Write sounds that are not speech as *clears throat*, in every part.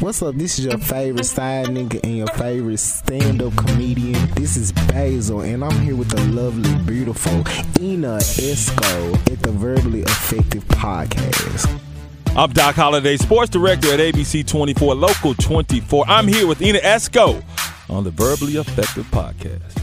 What's up? This is your favorite side nigga and your favorite stand up comedian. This is Basil, and I'm here with the lovely, beautiful Ina Esco at the Verbally Effective Podcast. I'm Doc Holliday, sports director at ABC 24, Local 24. I'm here with Ina Esco on the Verbally Effective Podcast.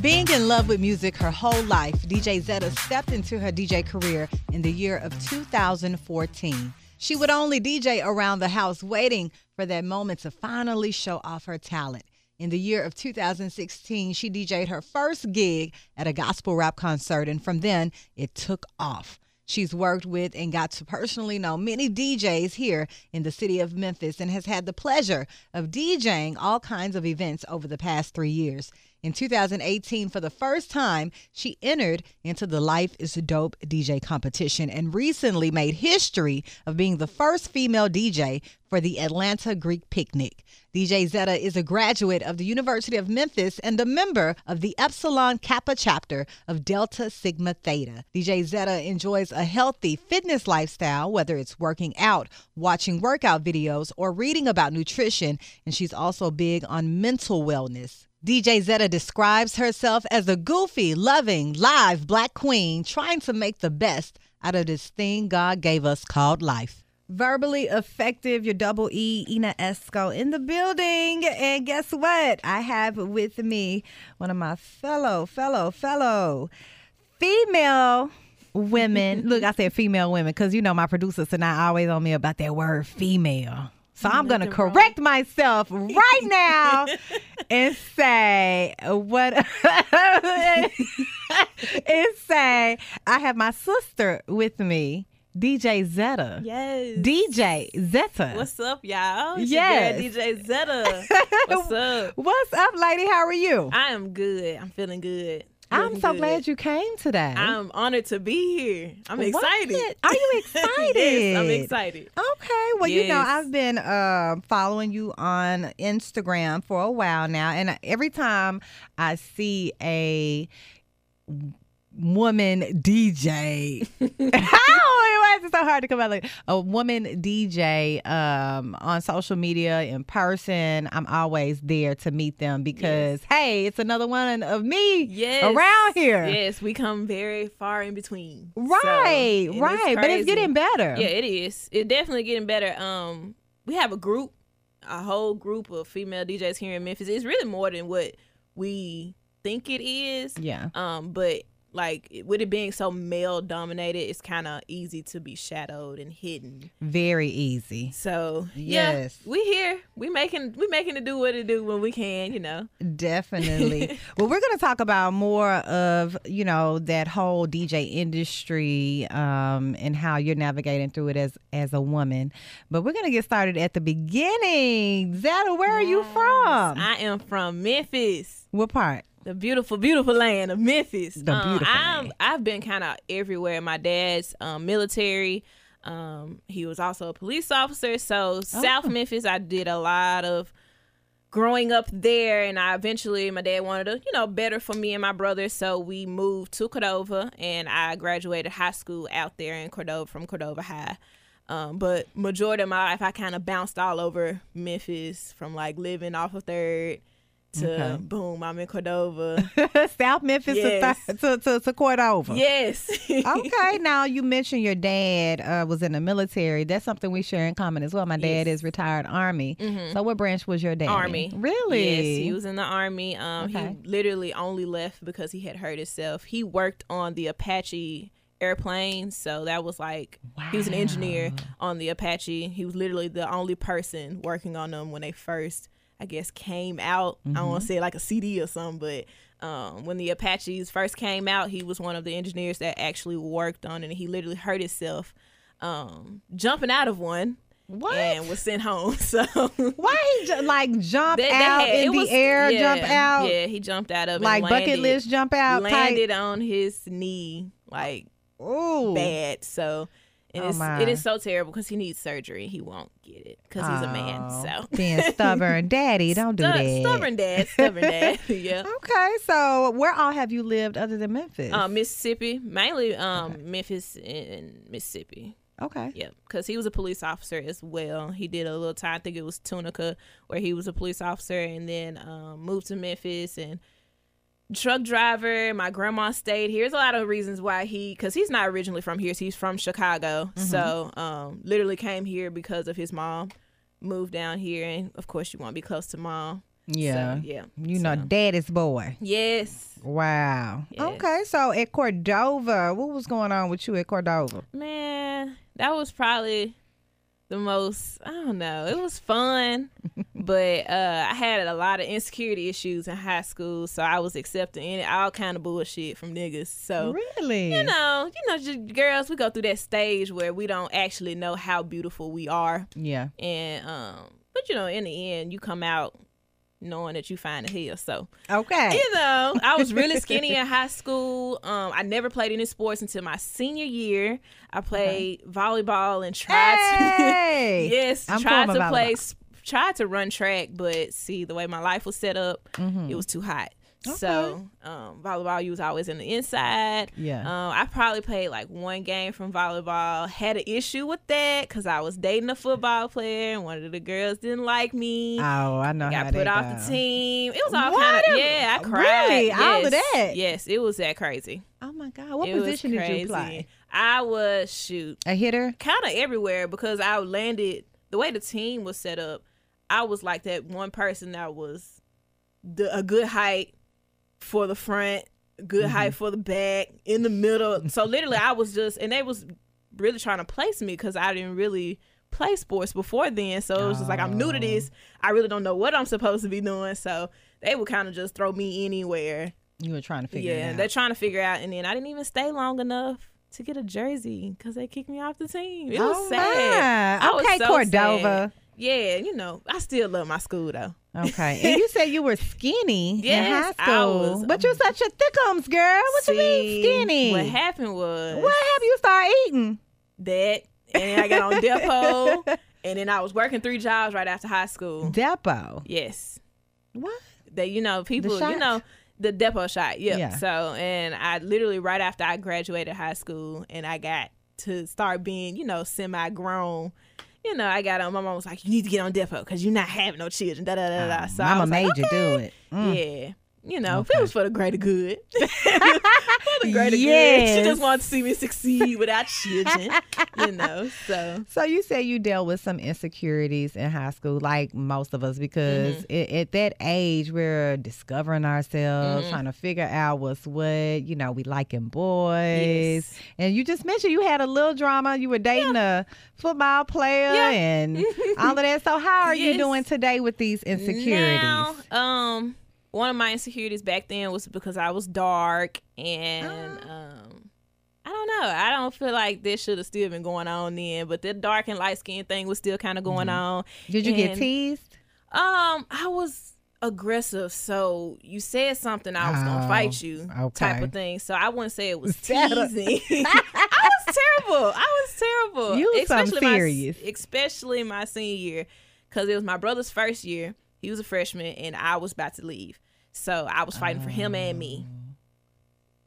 Being in love with music her whole life, DJ Zeta stepped into her DJ career in the year of 2014. She would only DJ around the house, waiting for that moment to finally show off her talent. In the year of 2016, she DJ'd her first gig at a gospel rap concert, and from then, it took off. She's worked with and got to personally know many DJs here in the city of Memphis and has had the pleasure of DJing all kinds of events over the past three years. In 2018, for the first time, she entered into the Life is Dope DJ competition and recently made history of being the first female DJ for the Atlanta Greek Picnic. DJ Zeta is a graduate of the University of Memphis and a member of the Epsilon Kappa chapter of Delta Sigma Theta. DJ Zeta enjoys a healthy fitness lifestyle, whether it's working out, watching workout videos, or reading about nutrition, and she's also big on mental wellness. DJ Zeta describes herself as a goofy, loving, live black queen trying to make the best out of this thing God gave us called life. Verbally effective, your double E, Ina Esco in the building. And guess what? I have with me one of my fellow, fellow, fellow female women. *laughs* Look, I said female women because you know my producers are not always on me about that word female. So I'm going to correct myself right now *laughs* and say what *laughs* and say I have my sister with me. DJ Zeta. Yes. DJ Zeta. What's up, y'all? It's Yes. DJ Zeta. *laughs* What's up? What's up, lady? How are you? I am good. I'm feeling good. I'm so good. glad you came today. I'm honored to be here. I'm What? excited. Are you excited? *laughs* yes, I'm excited. Okay. Well, you know, I've been uh, following you on Instagram for a while now, and every time I see a woman DJ, *laughs* *laughs* oh, why is it so hard to come out like a woman DJ um, on social media in person? I'm always there to meet them because hey, it's another one of me Yes. around here. Yes, we come very far in between. So, Right, and right, but it's getting better. Yeah, it is. It's definitely getting better. Um, we have a group, a whole group of female DJs here in Memphis. It's really more than what we think it is. Yeah. Um, but like with it being so male dominated, it's kind of easy to be shadowed and hidden. Very easy. So Yes. yeah, we here. We making we making it do what it do when we can. You know. Definitely. *laughs* well, we're going to talk about more of, you know, that whole DJ industry um, and how you're navigating through it as as a woman. But we're going to get started at the beginning. Zeta, where are you from? I am from Memphis. what part? The beautiful, beautiful land of Memphis. The Um, beautiful I'm, land. I've been kind of everywhere. My dad's um, military. Um, he was also a police officer. So South Oh. Memphis, I did a lot of growing up there, and I eventually my dad wanted to, you know, better for me and my brother. So we moved to Cordova, and I graduated high school out there in Cordova from Cordova High. Um, but majority of my life, I kind of bounced all over Memphis, from like living off of Third to Okay. boom, I'm in Cordova. *laughs* South Memphis to Yes. th- to, to, to Cordova. yes. *laughs* okay, now you mentioned your dad uh, was in the military. That's something we share in common as well. My dad Yes. Mm-hmm. is retired Army. So, what branch was your dad? in? Army. Really? Yes, he was in the army. Um, Okay. he literally only left because he had hurt himself. He worked on the Apache airplanes, so that was like he was an engineer on the Apache. He was literally the only person working on them when they first, I guess, came out. I don't want to say like a CD or something, but um, when the Apaches first came out, he was one of the engineers that actually worked on it. And he literally hurt himself um, jumping out of one. What? And was sent home. *laughs* So Why he like jump They- they out had- in the was- air, yeah, jump out, Yeah, he jumped out of like and bucket list jump out landed type? on his knee like Ooh, bad. So and Oh, it's, my. it is so terrible because he needs surgery. He won't get it because he's a man. Oh, So being stubborn, *laughs* daddy, don't do that. Stubborn dad, stubborn dad. *laughs* *laughs* yeah. Okay, so where all have you lived other than Memphis? Uh, Mississippi, mainly um, Memphis and Mississippi. Okay. Yep, because he was a police officer as well. He did a little time. I think it was Tunica, where he was a police officer, and then um, moved to Memphis and truck driver. My grandma stayed here. There's a lot of reasons why he, because he's not originally from here. So he's from Chicago. So um, literally came here because of his mom. Moved down here, and of course you want to be close to mom. Yeah. So, yeah. You know, daddy's boy. Yes. Wow. Yes. Okay. So at Cordova, what was going on with you at Cordova? Man, that was probably the most I don't know. It was fun, *laughs* but uh, I had a lot of insecurity issues in high school, so I was accepting any all kind of bullshit from niggas. So really? you know, you know, just girls, we go through that stage where we don't actually know how beautiful we are, Yeah. and um, but you know, in the end, you come out knowing that you find a hell. So Okay. you know, I was really skinny in *laughs* high school. Um, I never played any sports until my senior year. I played volleyball and tried Hey. to *laughs* yes, I'm tried to play, volleyball. tried to run track, but see the way my life was set up, it was too hot. So um, volleyball, you was always in the inside. Yeah. Um, I probably played like one game from volleyball. Had an issue with that because I was dating a football player, and one of the girls didn't like me Oh, I know how got put off go. the team. It was all kind of yeah. I cried. Really? Yes. All of that? Yes, it was that crazy. Oh my God. What It position did you play? I was shoot A hitter? kind of everywhere because I landed the way the team was set up. I was like that one person that was the a good height for the front, good Mm-hmm. height for the back, in the middle. So literally, I was just and they was really trying to place me because I didn't really play sports before then. So it was just like I'm new to this. I really don't know what I'm supposed to be doing. So they would kind of just throw me anywhere. You were trying to figure Yeah, it out. they're trying to figure out, and then I didn't even stay long enough to get a jersey because they kicked me off the team. It was oh sad. My. I was Okay, so Cordova. sad. Yeah, you know, I still love my school though. Okay. and you said you were skinny *laughs* Yes, in high school. was. but you're um, such a thickums, girl. What you mean skinny? What happened was What have you started eating? that, and then I got on Depo, *laughs* and then I was working three jobs right after high school. Depo. Yes, What? that you know people, you know. The Depo shot, yep. Yeah. So, and I literally right after I graduated high school, and I got to start being, you know, semi-grown. You know, I got on. My mom was like, "You need to get on Depo because you're not having no children." Da da da da. So I Mama was like, made you do it. Mm. Yeah. You know, Okay. it was for the greater good. *laughs* *laughs* for the greater good. She just wanted to see me succeed without children. you *laughs* know, so So you say you dealt with some insecurities in high school, like most of us, because Mm-hmm. it, at that age we're discovering ourselves, Mm-hmm. trying to figure out what's what. You know, we liking boys, Yes. and you just mentioned you had a little drama. You were dating a football player Yeah. and all of that. So how are you doing today with these insecurities? Now, um, one of my insecurities back then was because I was dark and Uh. um I don't know. I don't feel like this should have still been going on then, but the dark and light skin thing was still kind of going on. Did you get teased? Um, I was aggressive, so you said something, I was gonna Oh, fight you, type of thing. So I wouldn't say it was *laughs* a- teasing. *laughs* *laughs* I was terrible. I was terrible. You my, especially my senior year, because it was my brother's first year. He was a freshman, and I was about to leave. So I was fighting for him and me.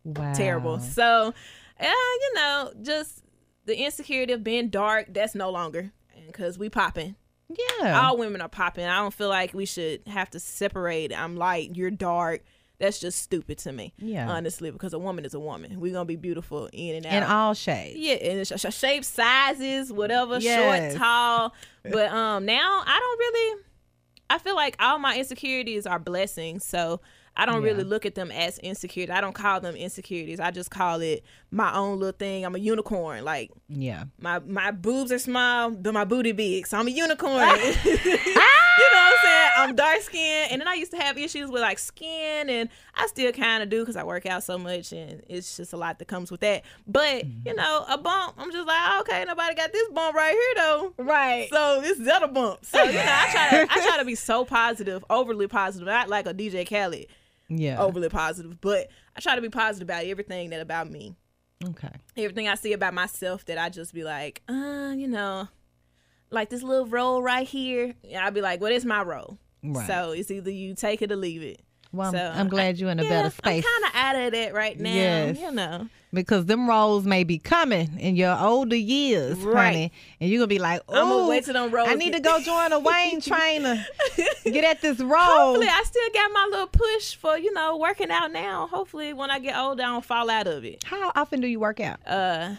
Wow. Terrible. So, uh, you know, just the insecurity of being dark. That's no longer because we popping Yeah. all women are popping. I don't feel like we should have to separate. I'm light, you're dark. That's just stupid to me. Yeah. honestly, because a woman is a woman. We're gonna be beautiful in and out. in all shades. yeah, and sh- sh- shape, sizes, whatever, Yes. short, tall. But um, now I don't really. I feel like all my insecurities are blessings. So I don't Yeah. really look at them as insecurities. I don't call them insecurities. I just call it my own little thing. I'm a unicorn. Like Yeah. my my boobs are small, but my booty big, so I'm a unicorn. Ah! *laughs* you know what I'm saying? I'm dark skinned, and then I used to have issues with like skin, and I still kind of do because I work out so much, and it's just a lot that comes with that. But mm-hmm. you know, a bump, I'm just like, oh, okay, nobody got this bump right here though. Right. So this is the other bump. So you know, I try to I try to be so positive, overly positive, not like a DJ Khaled, Yeah. overly positive, but I try to be positive about everything that about me Okay. everything I see about myself that I just be like, uh, you know, like this little role right here. I'll be like, what is my role? Right. So it's either you take it or leave it. Well, I'm, So, I'm glad you're in a yeah, better space. I'm kind of out of that right now. Yes. You know. Because them roles may be coming in your older years, Right. honey. And you're gonna be like, "Oh, wait till them roles I need to go join a Wayne *laughs* trainer, get at this *laughs* role." Hopefully, I still got my little push for you know working out now. Hopefully, when I get older, I don't fall out of it. How often do you work out? Uh,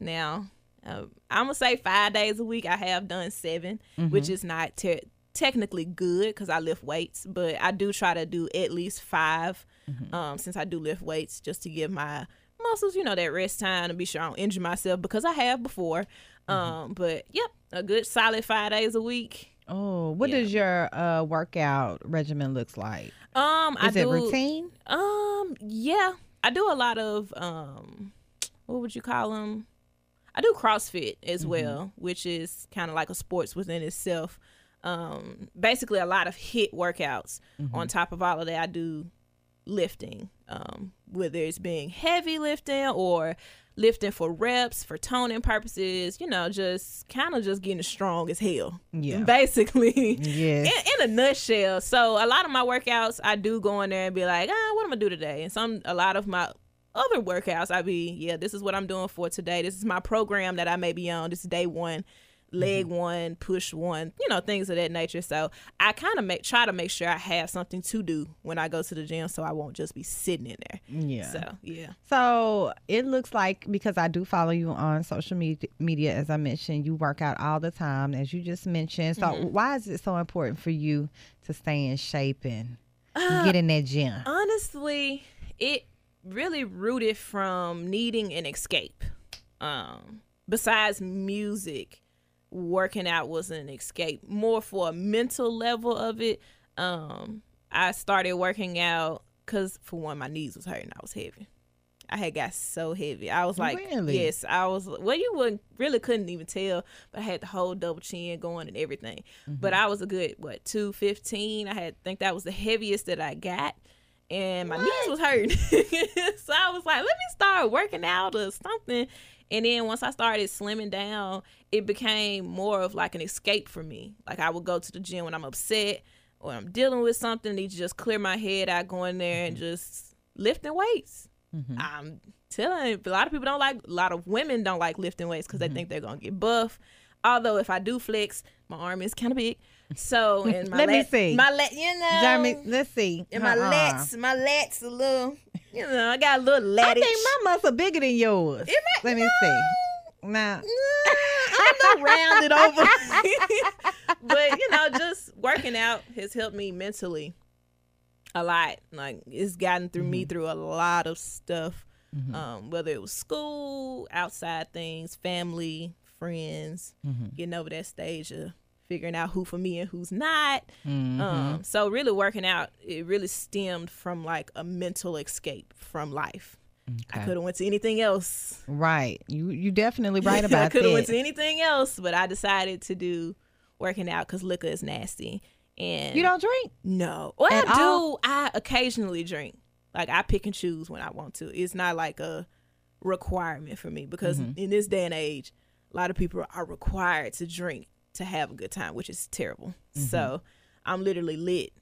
now uh, I'm gonna say five days a week. I have done 7 which is not te- technically good because I lift weights, but I do try to do at least 5 Um, since I do lift weights, just to give my muscles, you know, that rest time to be sure I don't injure myself because I have before. Um, but yep, a good solid five days a week. Oh, what Yeah. does your uh, workout regimen looks like? Um, I Is it do routine? Um, yeah, I do a lot of um, what would you call them? I do CrossFit as Mm-hmm. well, which is kind of like a sports within itself. Um, basically a lot of HIIT workouts. Mm-hmm. On top of all of that, I do lifting. Um, whether it's being heavy lifting or lifting for reps for toning purposes, you know, just kind of just getting strong as hell. Yeah. basically Yes. in, in a nutshell. So a lot of my workouts, I do go in there and be like, ah, what am I gonna do today? And some, a lot of my other workouts, I be, yeah, this is what I'm doing for today. This is my program that I may be on. This is day one, leg one, push one, you know, things of that nature. So I kind of make try to make sure I have something to do when I go to the gym, so I won't just be sitting in there. Yeah. So yeah. So it looks like because I do follow you on social media, media as I mentioned, you work out all the time, as you just mentioned. So Mm-hmm. why is it so important for you to stay in shape and Uh, get in that gym? honestly it really rooted from needing an escape um besides music working out was an escape more for a mental level of it um i started working out because for one my knees was hurting i was heavy I had got so heavy. I was like, Really? yes, I was. Well, you wouldn't really couldn't even tell, but I had the whole double chin going and everything. But I was a good what two fifteen. I had think that was the heaviest that I got, and my knees was hurting. *laughs* so I was like, let me start working out or something. And then once I started slimming down, it became more of like an escape for me. Like I would go to the gym when I'm upset or I'm dealing with something, need to just clear my head out, go in there and mm-hmm. just lifting weights. Mm-hmm. I'm telling you, a lot of people don't like, a lot of women don't like lifting weights because they mm-hmm. think they're gonna get buff. Although if I do flex, my arm is kind of big. So and my Let me lat- see. my lat, you know, Jeremy, let's see. and my Uh-uh. lats, my lats a little, you know, I got a little I think my muscle bigger than yours. It might- Let me see. Now, *laughs* I'm not rounded over. *laughs* but you know, just working out has helped me mentally a lot. Like it's gotten through me mm-hmm. through a lot of stuff. Mm-hmm. Um, whether it was school, outside things, family, friends, mm-hmm. getting over that stage of figuring out who for me and who's not. Um, so really working out, it really stemmed from like a mental escape from life. I Okay. could have went to anything else. right. You you definitely right *laughs* about that. I could have went to anything else, but I decided to do working out because liquor is nasty. And You don't drink? no, well, At I do. all? I occasionally drink. Like I pick and choose when I want to. It's not like a requirement for me because Mm-hmm. in this day and age, a lot of people are required to drink to have a good time, which is terrible. Mm-hmm. So I'm literally lit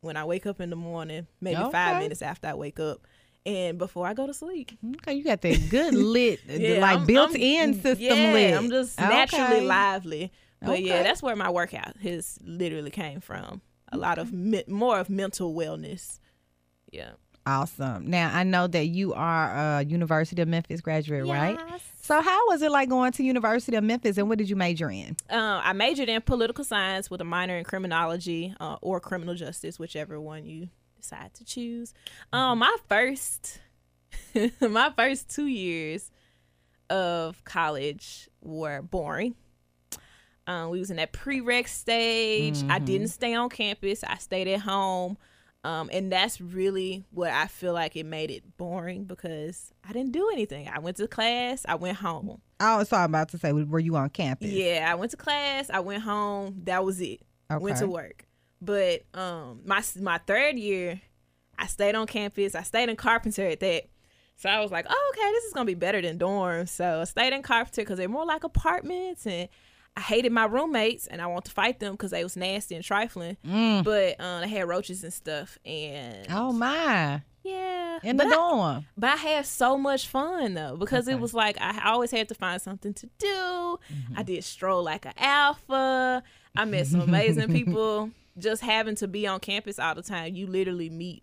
when I wake up in the morning, maybe Okay. five minutes after I wake up, and before I go to sleep. Okay, you got that good lit, *laughs* Yeah, like I'm- built I'm- in system yeah, lit. I'm just Okay. naturally lively. But yeah, that's where my workout has literally came from. A lot of me- more of mental wellness. Yeah. Awesome. Now I know that you are a University of Memphis graduate, right? Yes. So how was it like going to University of Memphis, and what did you major in? Uh, I majored in political science with a minor in criminology uh, or criminal justice, whichever one you decide to choose. Um, my first, *laughs* my first two years of college were boring. Um, we was in that prereq stage. I didn't stay on campus. I stayed at home. Um, and that's really what I feel like it made it boring because I didn't do anything. I went to class. I went home. I was about to say, were you on campus? Yeah, I went to class. I went home. That was it. Went to work. But um, my my third year, I stayed on campus. I stayed in Carpenter at that. So I was like, oh, okay, this is gonna be better than dorms. So I stayed in Carpenter because they're more like apartments, and I hated my roommates, and I want to fight them because they was nasty and trifling. But uh, they had roaches and stuff, and Oh my. Yeah. in the I, dorm. but I had so much fun though because Okay. it was like I always had to find something to do. Mm-hmm. I did stroll like an alpha. I met some amazing *laughs* people. Just having to be on campus all the time, you literally meet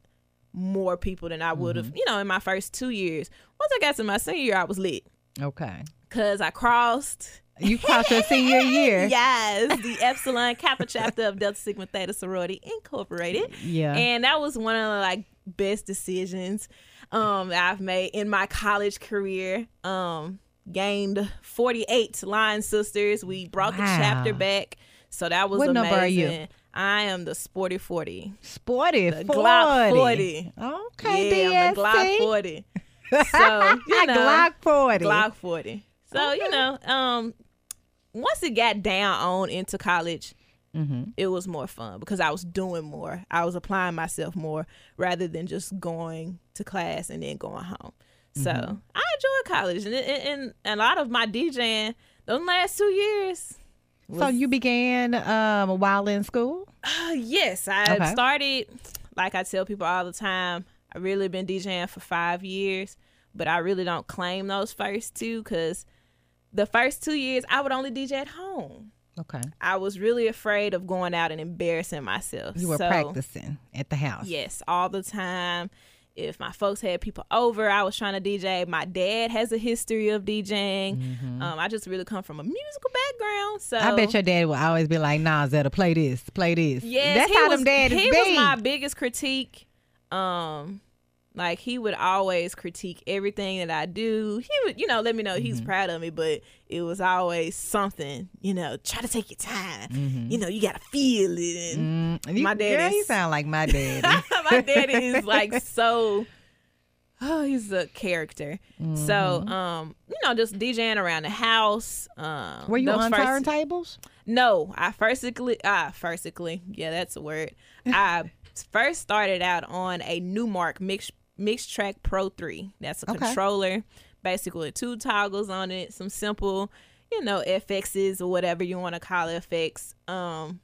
more people than I would have, Mm-hmm. you know, in my first two years. Once I got to my senior year, I was lit Okay. because I crossed. You crossed your senior year. *laughs* Yes, the Epsilon Kappa chapter of Delta Sigma Theta Sorority Incorporated. Yeah. And that was one of the like best decisions um that I've made in my college career. Um gained 48 line sisters. We brought the chapter back. So that was What amazing. number are you? I am the sporty 40. Sporty The 40. Glock 40. Okay, yeah, I'm DSC. the Glock 40. *laughs* So, you know, Glock 40. Glock 40. So, you know, um once it got down on into college, Mm-hmm. it was more fun because I was doing more. I was applying myself more rather than just going to class and then going home. So Mm-hmm. I enjoyed college and, and, and a lot of my DJing those last two years. So you began um, while in school? Uh, yes, I Okay. started like I tell people all the time. I really been DJing for five years, but I really don't claim those first two because the first two years I would only DJ at home. Okay. I was really afraid of going out and embarrassing myself. You were So- practicing at the house. Yes, all the time. If my folks had people over, I was trying to DJ. My dad has a history of DJing. Um, I just really come from a musical background, so Mm-hmm. I bet your dad will always be like, "Nah, Zeta, play this, play this." Yes, that's how was, them daddies He be. was my biggest critique. Um, like he would always critique everything that I do. He would, you know, let me know Mm-hmm. he's proud of me, but it was always something. You know, try to take your time. You know, you gotta feel it. And Mm, you, my dad girl, you sound like my *laughs* daddy. my daddy is *laughs* like so oh he's a character so Mm-hmm. um you know just djing around the house um Were you on first- turntables? no i firstly ah firstly yeah that's a word *laughs* i first started out on a Numark mix Mixtrack Pro 3 that's a Okay. controller basically with two toggles on it some simple you know fx's or whatever you want to call it effects um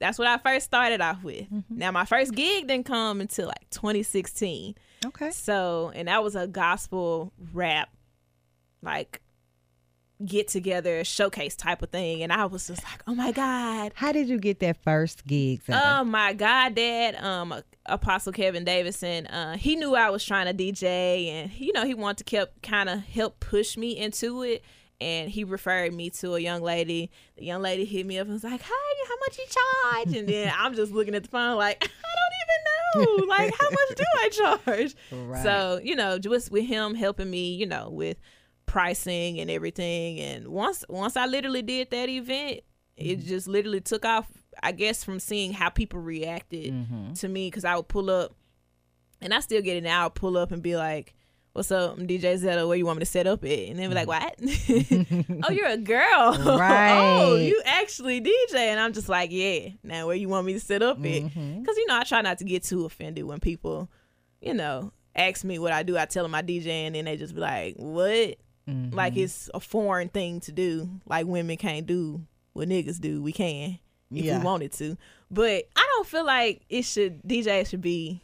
that's what I first started off with. Mm-hmm. Now my first gig didn't come until like 2016. Okay. So, and that was a gospel rap like get together showcase type of thing and I was just like, "Oh my god. How did you get that first gig? Oh my god, dad, um Apostle Kevin Davidson, uh he knew I was trying to DJ and you know, he wanted to kept kind of help push me into it and he referred me to a young lady. The young lady hit me up and was like, "Hey, how much you charge?" And then I'm just looking at the phone like, *laughs* "I don't even know. *laughs* Like, how much do I charge?" Right. So, you know, just with him helping me, you know, with pricing and everything. And once once I literally did that event, it just literally took off. I guess from seeing how people reacted to me, because I would pull up, and I still get it now. I'll pull up and be like. What's up, I'm DJ Zeta? Where you want me to set up at? And they be like, "What? *laughs* oh, you're a girl, *laughs* Right. oh, you actually DJ?" And I'm just like, "Yeah." Now, where you want me to set up? Mm-hmm. Because you know, I try not to get too offended when people, you know, ask me what I do. I tell them I DJ, and then they just be like, "What?" Mm-hmm. Like it's a foreign thing to do. Like women can't do what niggas do. We can if Yeah. we wanted to, but I don't feel like it should. DJ should be,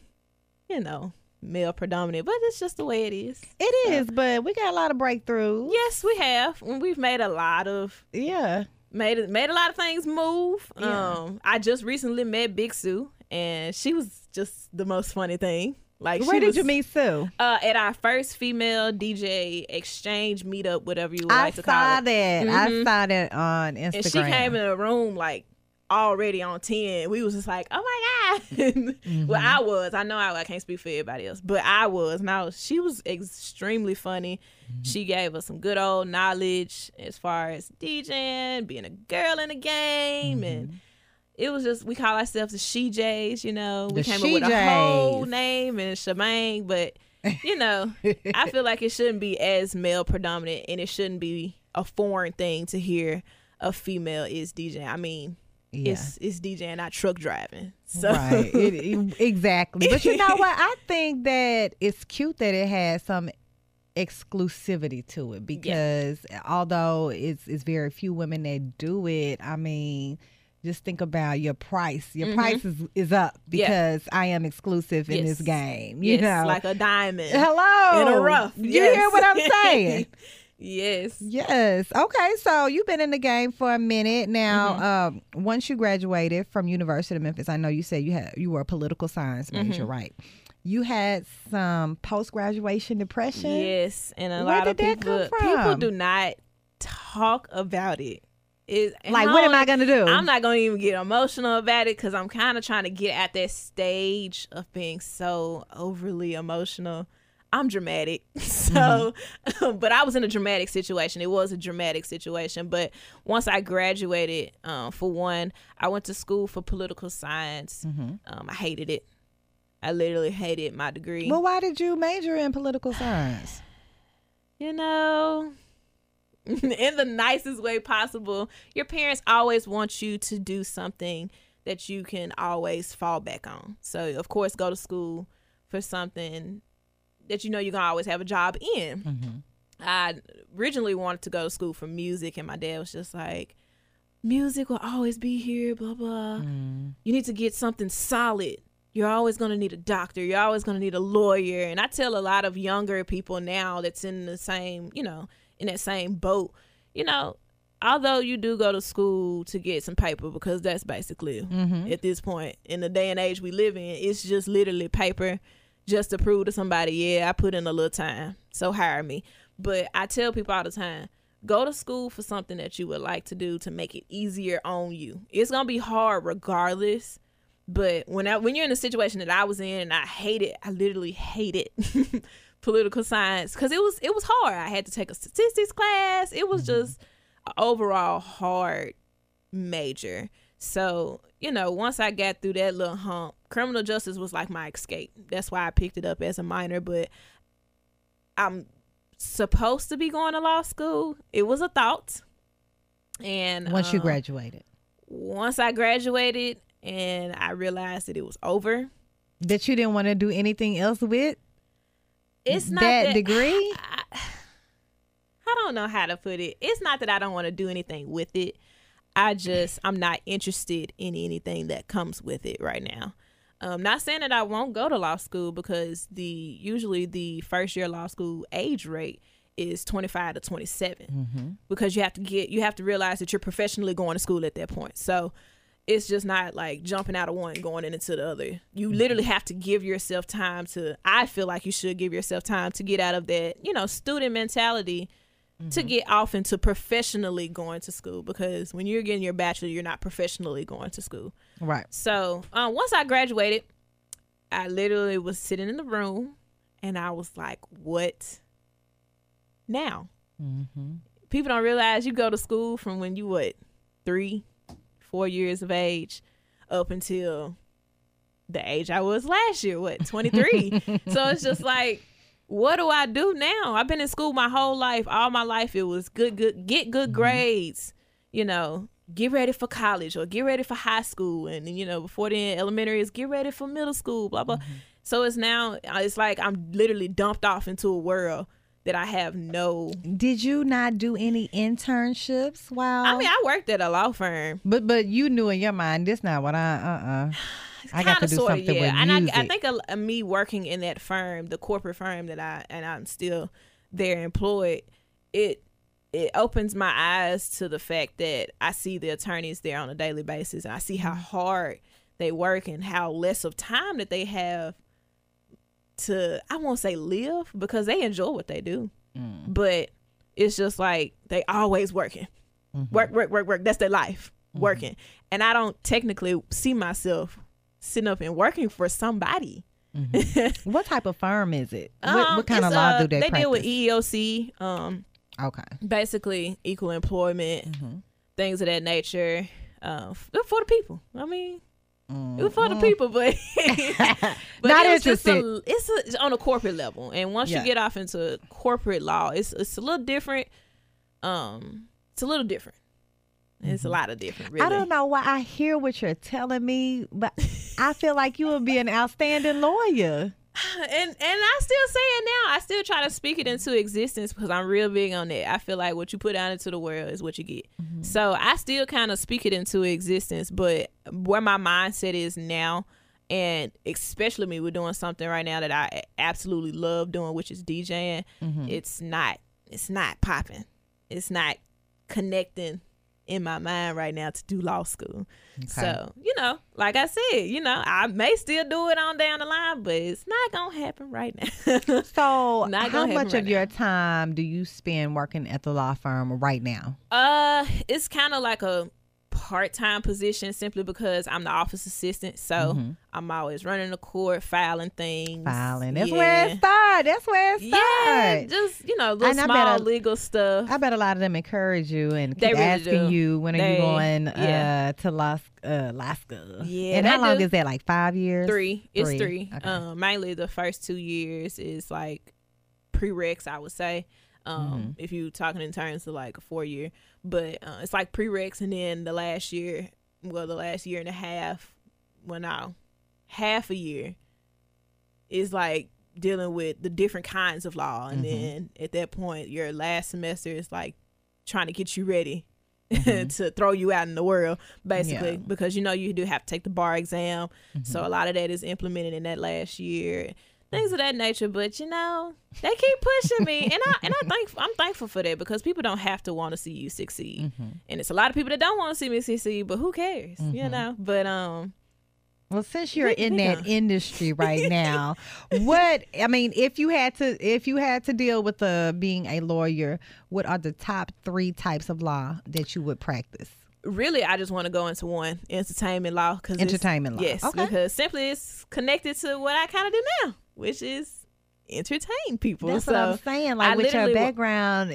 you know, male predominant. But it's just the way it is. it is, but we got a lot of breakthroughs. Yes, we have. We've made a lot of Yeah. made it made a lot of things move. Yeah. Um, I just recently met Big Sue, and she was just the most funny thing. Like, Where did was, you meet Sue? Uh, at our first female DJ exchange meetup, whatever you would I like to call saw it. that. I Mhm. saw that on Instagram. And she came in a room like already on ten. We was just like, oh my god. *laughs* Mm-hmm. well, I was. I know I, I can't speak for everybody else, but I was. And I was. She was extremely funny. Mm-hmm. She gave us some good old knowledge as far as DJing, being a girl in the game, Mm-hmm. and it was just we call ourselves the She Jays. You know, we The came up with a whole name and shebang, but. *laughs* You know, I feel like it shouldn't be as male predominant, and it shouldn't be a foreign thing to hear a female is DJ. I mean, Yeah. it's it's DJing, not truck driving. So Right. It, it- *laughs* exactly. But you know what? I think that it's cute that it has some exclusivity to it because although it's it's very few women that do it, I mean, just think about your price. Your price is, is up Mm-hmm. Yeah. because I am exclusive in this game. You yes, know, like a diamond. hello in a rough. You yes. hear what I'm saying? *laughs* yes. Yes. Okay. So you've been in the game for a minute now. Mm-hmm. Um, once you graduated from University of Memphis, I know you said you had you were a political science major, Mm-hmm. right? You had some post graduation depression. Yes, and a Where lot of that people people do not talk about it. And Like, what am I gonna do? I'm not gonna even get emotional about it because I'm kind of trying to get at that stage of being so overly emotional. I'm dramatic, *laughs* so Mm-hmm. *laughs* but I was in a dramatic situation. It was a dramatic situation, but once I graduated, um, for one, I went to school for political science. Mm-hmm. Um, I hated it. I literally hated my degree. Well, why did you major in political science? you know, *laughs* in the nicest way possible. Your parents always want you to do something that you can always fall back on. So, of course, go to school for something that you know you're going to always have a job in. Mm-hmm. I originally wanted to go to school for music, and my dad was just like, music will always be here, blah, blah. Mm. You need to get something solid. You're always going to need a doctor. You're always going to need a lawyer. And I tell a lot of younger people now that's in the same, you know, in that same boat, you know, although you do go to school to get some paper because that's basically mm-hmm. at this point in the day and age we live in, it's just literally paper just to prove to somebody, yeah, I put in a little time. So hire me. But I tell people all the time, go to school for something that you would like to do to make it easier on you. It's gonna be hard regardless. But when I when you're in a situation that I was in and I hate it, I literally hate it. *laughs* Political science because it was it was hard. I had to take a statistics class. It was just an overall hard major. So, you know, once I got through that little hump, criminal justice was like my escape. That's why I picked it up as a minor, but I'm supposed to be going to law school. It was a thought. And Once you um, graduated, once I graduated and I realized that it was over, that you didn't want to do anything else with it's not that, that, degree. I, *sighs* I don't know how to put it. It's not that I don't want to do anything with it. I just I'm not interested in anything that comes with it right now. Um, not saying that I won't go to law school because the usually the first year law school age rate is 25 to 27 because you have to get you have to realize that you're professionally going to school at that point. So it's just not like jumping out of one going into the other. You mm-hmm. literally have to give yourself time to I feel like you should give yourself time to get out of that, you know, student mentality to mm-hmm. get off into professionally going to school because when you're getting your bachelor, you're not professionally going to school. Right. So um, once I graduated, I literally was sitting in the room and I was like, what now? Mm-hmm. People don't realize you go to school from when you, what, three, four years of age up until the age I was last year, what, 23. *laughs* so it's just like, what do I do now? I've been in school my whole life. All my life it was good, good, get good mm-hmm. grades, you know, get ready for college or get ready for high school. And, you know, before then, elementary is get ready for middle school, blah, blah. Mm-hmm. So it's now, uh, it's like I'm literally dumped off into a world that I have no. Did you not do any internships while? I mean, I worked at a law firm. but but you knew in your mind this not what I *sighs* uh uh. I got to do sorta, something yeah. with and. I, I think a, a me working in that firm, the corporate firm that I and I'm still there employed, it it opens my eyes to the fact that I see the attorneys there on a daily basis, and I see how hard they work and how less of time that they have to I won't say live because they enjoy what they do, but it's just like they always working, work, work, work, work. That's their life, working, and I don't technically see myself sitting up and working for somebody. *laughs* what type of firm is it? what, Um, what kind of law uh, do they, do? They practice? deal with EEOC, um, okay. basically equal employment, Mm-hmm. things of that nature. Uh, for the people. I mean, Mm. it was for the people, but, *laughs* but *laughs* Not it interested. a, it's, a, on a corporate level, and once Yeah. you get off into corporate law, it's it's a little different. Um, it's a little different. It's a lot of different. Really. Mm-hmm. I don't know why I hear what you're telling me, but I feel like you would be an outstanding lawyer. *sighs* and and I still say it now. I still try to speak it into existence because I'm real big on that. I feel like what you put out into the world is what you get. Mm-hmm. So I still kind of speak it into existence, but where my mindset is now, and especially me, we're doing something right now that I absolutely love doing, which is DJing. Mm-hmm. It's not. It's not popping. It's not connecting in my mind right now to do law school. So, you know, like I said, you know, I may still do it on down the line, but it's not going to happen right now. *laughs* So, how much right of your time do you spend working at the law firm right now? uh, it's kind of like a part-time position simply because I'm the office assistant. So, I'm always running the court, filing things. Filing. That's yeah. where it starts. That's where it Yeah, starts. just, you know, little And I small bet a- legal stuff. I bet a lot of them encourage you and keep really asking do. you when are They- you going yeah. uh, to law, uh, school. Yeah, and how long do. is that? Like five years? Three. It's Three. three. Okay. Um, mainly the first two years is like prereqs, I would say. Um, Mm-hmm. if you're talking in terms of like a four year, but uh, it's like prereqs, and then the last year, well, the last year and a half, well, now half a year is like dealing with the different kinds of law, and Mm-hmm. then at that point, your last semester is like trying to get you ready Mm-hmm. *laughs* to throw you out in the world, basically, Yeah. because you know you do have to take the bar exam. Mm-hmm. So a lot of that is implemented in that last year, things of that nature. But you know, they keep pushing me, and I and I think I'm thankful for that because people don't have to want to see you succeed, Mm-hmm. and it's a lot of people that don't want to see me succeed. But who cares, you know? But um, Well, since you're in that industry *laughs* right now, what I mean, if you had to, if you had to deal with uh, being a lawyer, what are the top three types of law that you would practice? really, I just want to go into one entertainment law because Entertainment law. Yes, Okay. because simply it's connected to what I kind of do now, which is entertain people. That's so what I'm saying. Like I with your background,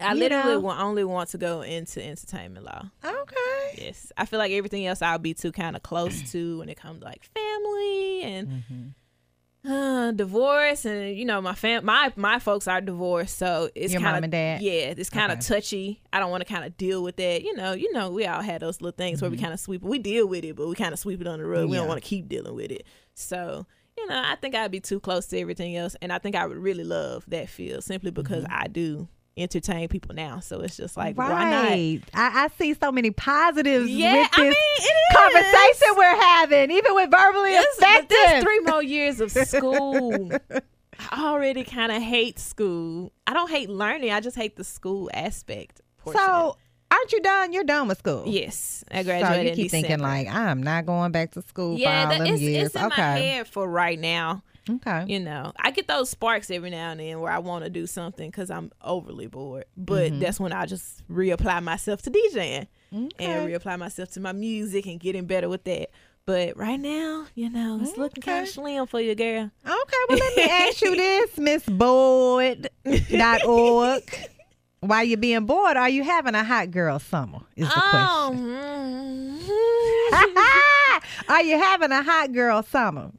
I literally know. wa- only want to go into entertainment law. okay. Yes, I feel like everything else I'll be too kind of close to *clears throat* when it comes to like family and Mm-hmm. uh, divorce, and you know my fam, my my folks are divorced, so it's kind of? Yeah, it's kind of Okay. touchy. I don't want to kind of deal with that. You know, you know, we all had those little things where we kind of sweep. We deal with it, but we kind of sweep it on the rug. We Mm-hmm. Don't want to keep dealing with it. So. You know, I think I'd be too close to everything else, and I think I would really love that field simply because Mm-hmm. I do entertain people now. So it's just like, why not? I, I see so many positives Yeah, with I this mean, it is. conversation we're having, even with verbally but effective. there's three more years of school. *laughs* I already kind of hate school. I don't hate learning. I just hate the school aspect. Portion. So, aren't you done? You're done with school. yes, I graduated. So you keep thinking like, I'm not going back to school yeah, for all that, it's, years. it's in okay. my head for right now. Okay. You know, I get those sparks every now and then where I want to do something because I'm overly bored. But Mm-hmm. that's when I just reapply myself to DJing Okay. and reapply myself to my music and getting better with that. But right now, you know, it's looking kind of slim for you, girl. Okay, well, let me ask you this, *laughs* Miss *laughs* While you're being bored, are you having a hot girl summer? Is the Oh, question. mm. *laughs* are you having a hot girl summer?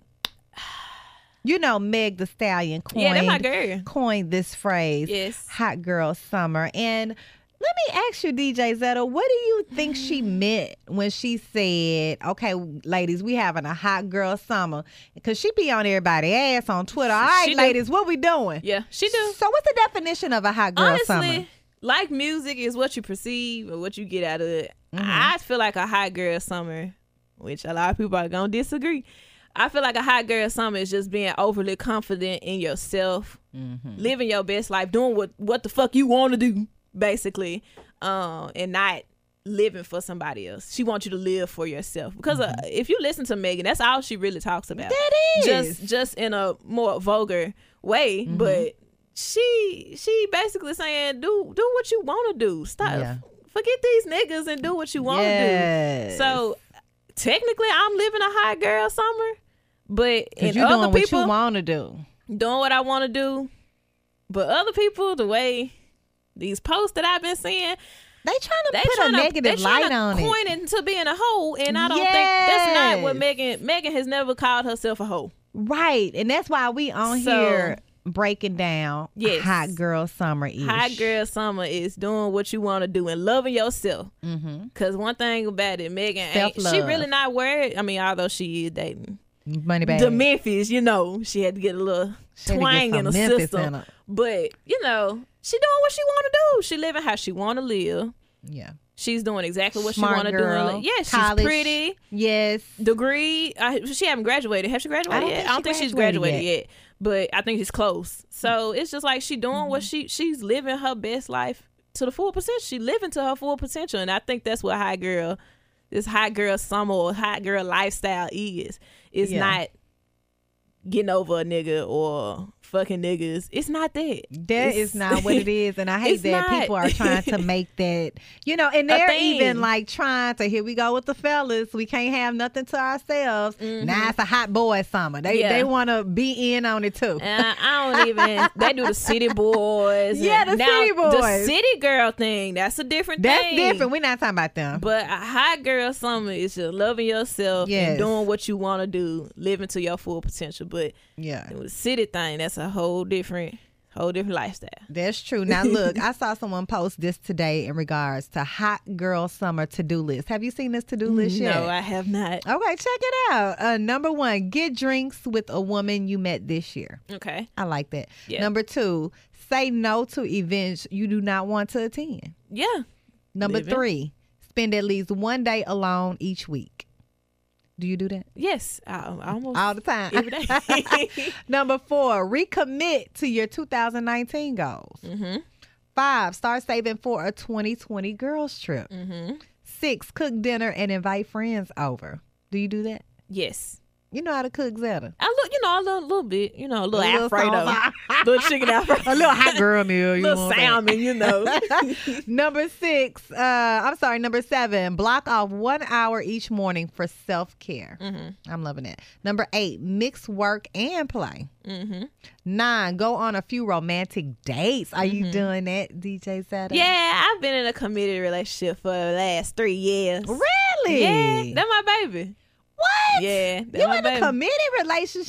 You know, Meg the Stallion coined, yeah, coined this phrase, Yes. hot girl summer. And let me ask you, DJ Zeta, what do you think she *sighs* meant when she said, okay, ladies, we having a hot girl summer? Because she be on everybody's ass on Twitter. All right, She do. ladies, what we doing? Yeah, she do. So what's the definition of a hot girl Honestly, summer? like music is what you perceive or what you get out of it. Mm-hmm. I feel like a hot girl summer, which a lot of people are gonna disagree. I feel like a hot girl summer is just being overly confident in yourself, Mm-hmm. living your best life, doing what what the fuck you want to do, basically, um, and not living for somebody else. She wants you to live for yourself because uh, if you listen to Megan, that's all she really talks about. Mm-hmm. That is. just just in a more vulgar way, Mm-hmm. but she she basically saying do do what you want to do. Stop. Yeah. Forget these niggas and do what you want to Yes. do. So technically, I'm living a hot girl summer, but you're other people want to do. doing what I want to do, but other people the way these posts that I've been seeing, They trying to they put trying a negative they light to on it. coin it into being a hoe, and I don't think that's not what Megan Megan has never called herself a hoe. Right. And that's why we on So- here breaking down Yes. hot girl summer is. Hot girl summer is doing what you want to do and loving yourself. Mm-hmm. Cause one thing about it, Megan, ain't, she really not worried. I mean, although she is dating, Moneybagg. the Memphis, you know, she had to get a little She had get twang in the system. But you know, she doing what she want to do. She living how she want to live. Yeah. She's doing exactly what Smart she want to do. yeah, she's pretty. Yes. Degree. I, she haven't graduated. Have she graduated I don't yet? think I don't think she's graduated graduated yet. But I think she's close. So it's just like she doing what Mm-hmm. she she's living her best life to the full potential. She living to her full potential, and I think that's what high girl, this high girl summer or high girl lifestyle is. It's Yeah. not getting over a nigga or fucking niggas. It's not that. That It's- is not what it *laughs* is, and I hate that not. people are trying to make that, you know, and *laughs* they're even like trying to. Here we go with the fellas. We can't have nothing to ourselves. Now it's a hot boy summer. They Mm-hmm. Yeah. they want to be in on it too. And I, don't even. *laughs* They do the city boys. Yeah, the now city boys. The city girl thing. That's a different That's thing. different. We're not talking about them. But a hot girl summer is just loving yourself Yes. and doing what you want to do, living to your full potential. But yeah, the city thing, that's a whole different, whole different lifestyle. that's true. Now look, I saw someone post this today in regards to hot girl summer to do list. Have you seen this to do list yet? No, I have not. Okay, check it out. Uh, number one, get drinks with a woman you met this year. Okay. I like that. Yeah. Number two, say no to events you do not want to attend. Yeah. Number Living. three, spend at least one day alone each week. Do you do that? Yes. I, I almost All the time. every day. *laughs* *laughs* Number four, recommit to your 2019 goals. mm-hmm. Five, start saving for a 2020 girls trip. Mm-hmm. Six, cook dinner and invite friends over. Do you do that? Yes. You know how to cook Zeta. I look, you know, a little, little bit, you know, a little, A little Alfredo, *laughs* little chicken Alfredo, A little hot girl meal. You little salmon, you know. *laughs* *laughs* number six, uh, I'm sorry, number seven, block off one hour each morning for self care. mm-hmm. I'm loving it. Number eight, mix work and play. Mm-hmm. Nine, go on a few romantic dates. Are you doing that, DJ Saturday? Yeah, I've been in a committed relationship for the last three years. Really? Yeah, that's my baby. What? Yeah, You in a committed relationship?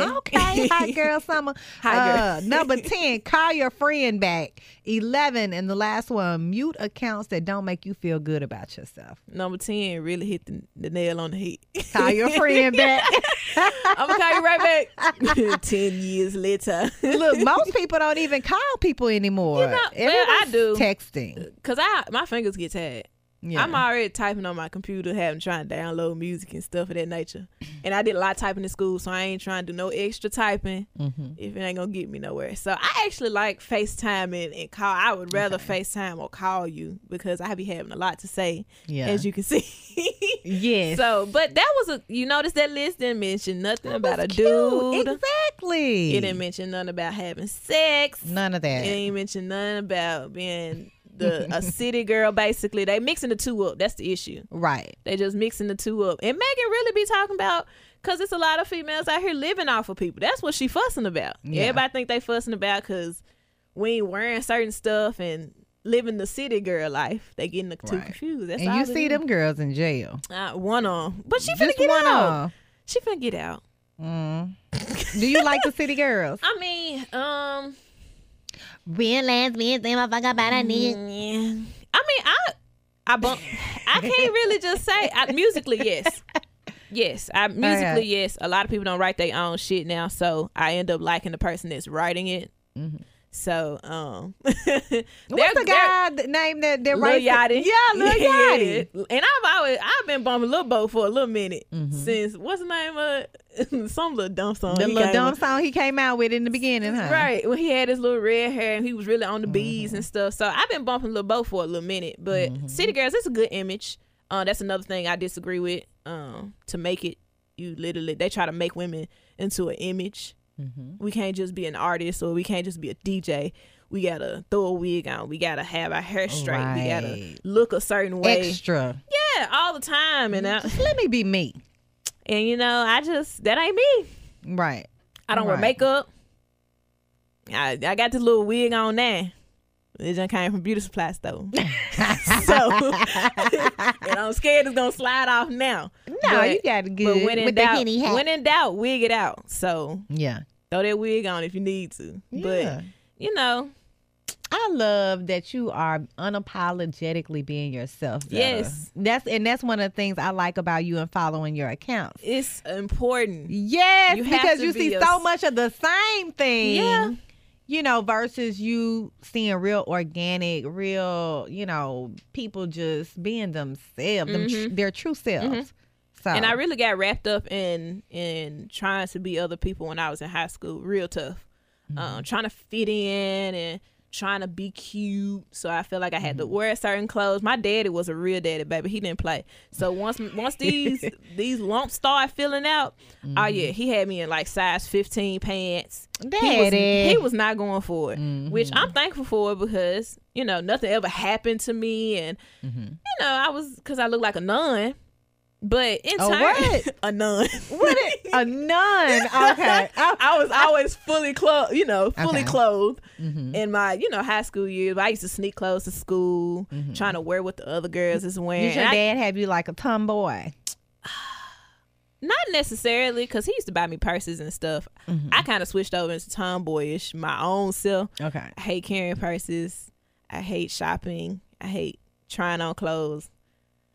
Yeah. Okay, hot *laughs* girl summer. Hot girl. Uh, number *laughs* ten, call your friend back. Eleven, and the last one, mute accounts that don't make you feel good about yourself. Number ten really hit the, the nail on the head. Call your friend back. *laughs* I'm gonna call you right back. ten years later. Look, most people don't even call people anymore. You know, well, I do. Texting. Cause I my fingers get tired. Yeah. I'm already typing on my computer, having trying to download music and stuff of that nature. *clears throat* And I did a lot of typing in school, so I ain't trying to do no extra typing Mm-hmm. if it ain't gonna get me nowhere. So I actually like FaceTiming and call. I would rather FaceTime or call you because I be having a lot to say, Yeah. as you can see. *laughs* yes. So, but that was a you notice that list didn't mention nothing about a cute. dude. Exactly. It didn't mention nothing about having sex. None of that. It didn't mention nothing about being the a *laughs* city girl. Basically, they mixing the two up. That's the issue. Right. They just mixing the two up. And Megan really be talking about because it's a lot of females out here living off of people. That's what she fussing about. Yeah. Everybody think they fussing about because we ain't wearing certain stuff and living the city girl life. They getting the two Right. confused. That's and you see is. them girls in jail. Uh, one on, but she finna Just get one out. on. She finna get out. Mm. *laughs* Do you like the city girls? I mean, um, Real lesbians, they motherfucker about a nigga. Mm, yeah. I mean, I, I bump. I can't really just say I, musically, yes, yes. I *laughs* oh, musically, right. yes. A lot of people don't write their own shit now, so I end up liking the person that's writing it. Mm-hmm. So, um, *laughs* What's the guy that name that that? Yachty. Yeah, Lil *laughs* Yachty. Yeah. And I've always I've been bumping Lil Boat for a little minute Mm-hmm. since what's the name of *laughs* some little dumb song. The little dumb with. song he came out with in the beginning, huh? Right. When he had his little red hair and he was really on the bees Mm-hmm. and stuff. So I've been bumping Lil Boat for a little minute. But City Girls, it's a good image. Uh, that's another thing I disagree with. Um, to make it, you literally they try to make women into an image. Mm-hmm. We can't just be an artist or we can't just be a DJ. We gotta throw a wig on. We gotta have our hair straight. We gotta look a certain way. Extra. Yeah, all the time. And I, let me be me. and you know, I just that ain't me. Right. I don't wear makeup. I I got this little wig on now. It just came from beauty supply store. *laughs* so *laughs* and I'm scared it's gonna slide off now. No, But- you got to get But when in with doubt, when in doubt, wig it out. So yeah. Throw that wig on if you need to. Yeah. But you know, I love that you are unapologetically being yourself. Zeta. Yes. that's and that's one of the things I like about you and following your accounts. It's important. Yes, You because you be see a so much of the same thing. Yeah. You know, versus you seeing real organic, real, you know, people just being themselves, them tr- mm-hmm. their true selves. Mm-hmm. So Mm-hmm. And I really got wrapped up in in trying to be other people when I was in high school. Real tough. Um, trying to fit in and trying to be cute. So I feel like I had to wear certain clothes. My daddy was a real daddy, baby. He didn't play. So once *laughs* once these these lumps start filling out, oh yeah, he had me in like size fifteen pants. He was, he was not going for it, which I'm thankful for because you know nothing ever happened to me, and you know I was because I look like a nun. But in A turn, what? *laughs* a nun. what it, a *laughs* nun. Okay. Oh, I was always fully clothed, you know, fully Okay. clothed Mm-hmm. in my, you know, high school years. I used to sneak clothes to school, trying to wear what the other girls is wearing. Did your And I- dad have you like a tomboy? *sighs* not necessarily, because he used to buy me purses and stuff. Mm-hmm. I kind of switched over into tomboyish, my own self. Okay. I hate carrying purses. I hate shopping. I hate trying on clothes.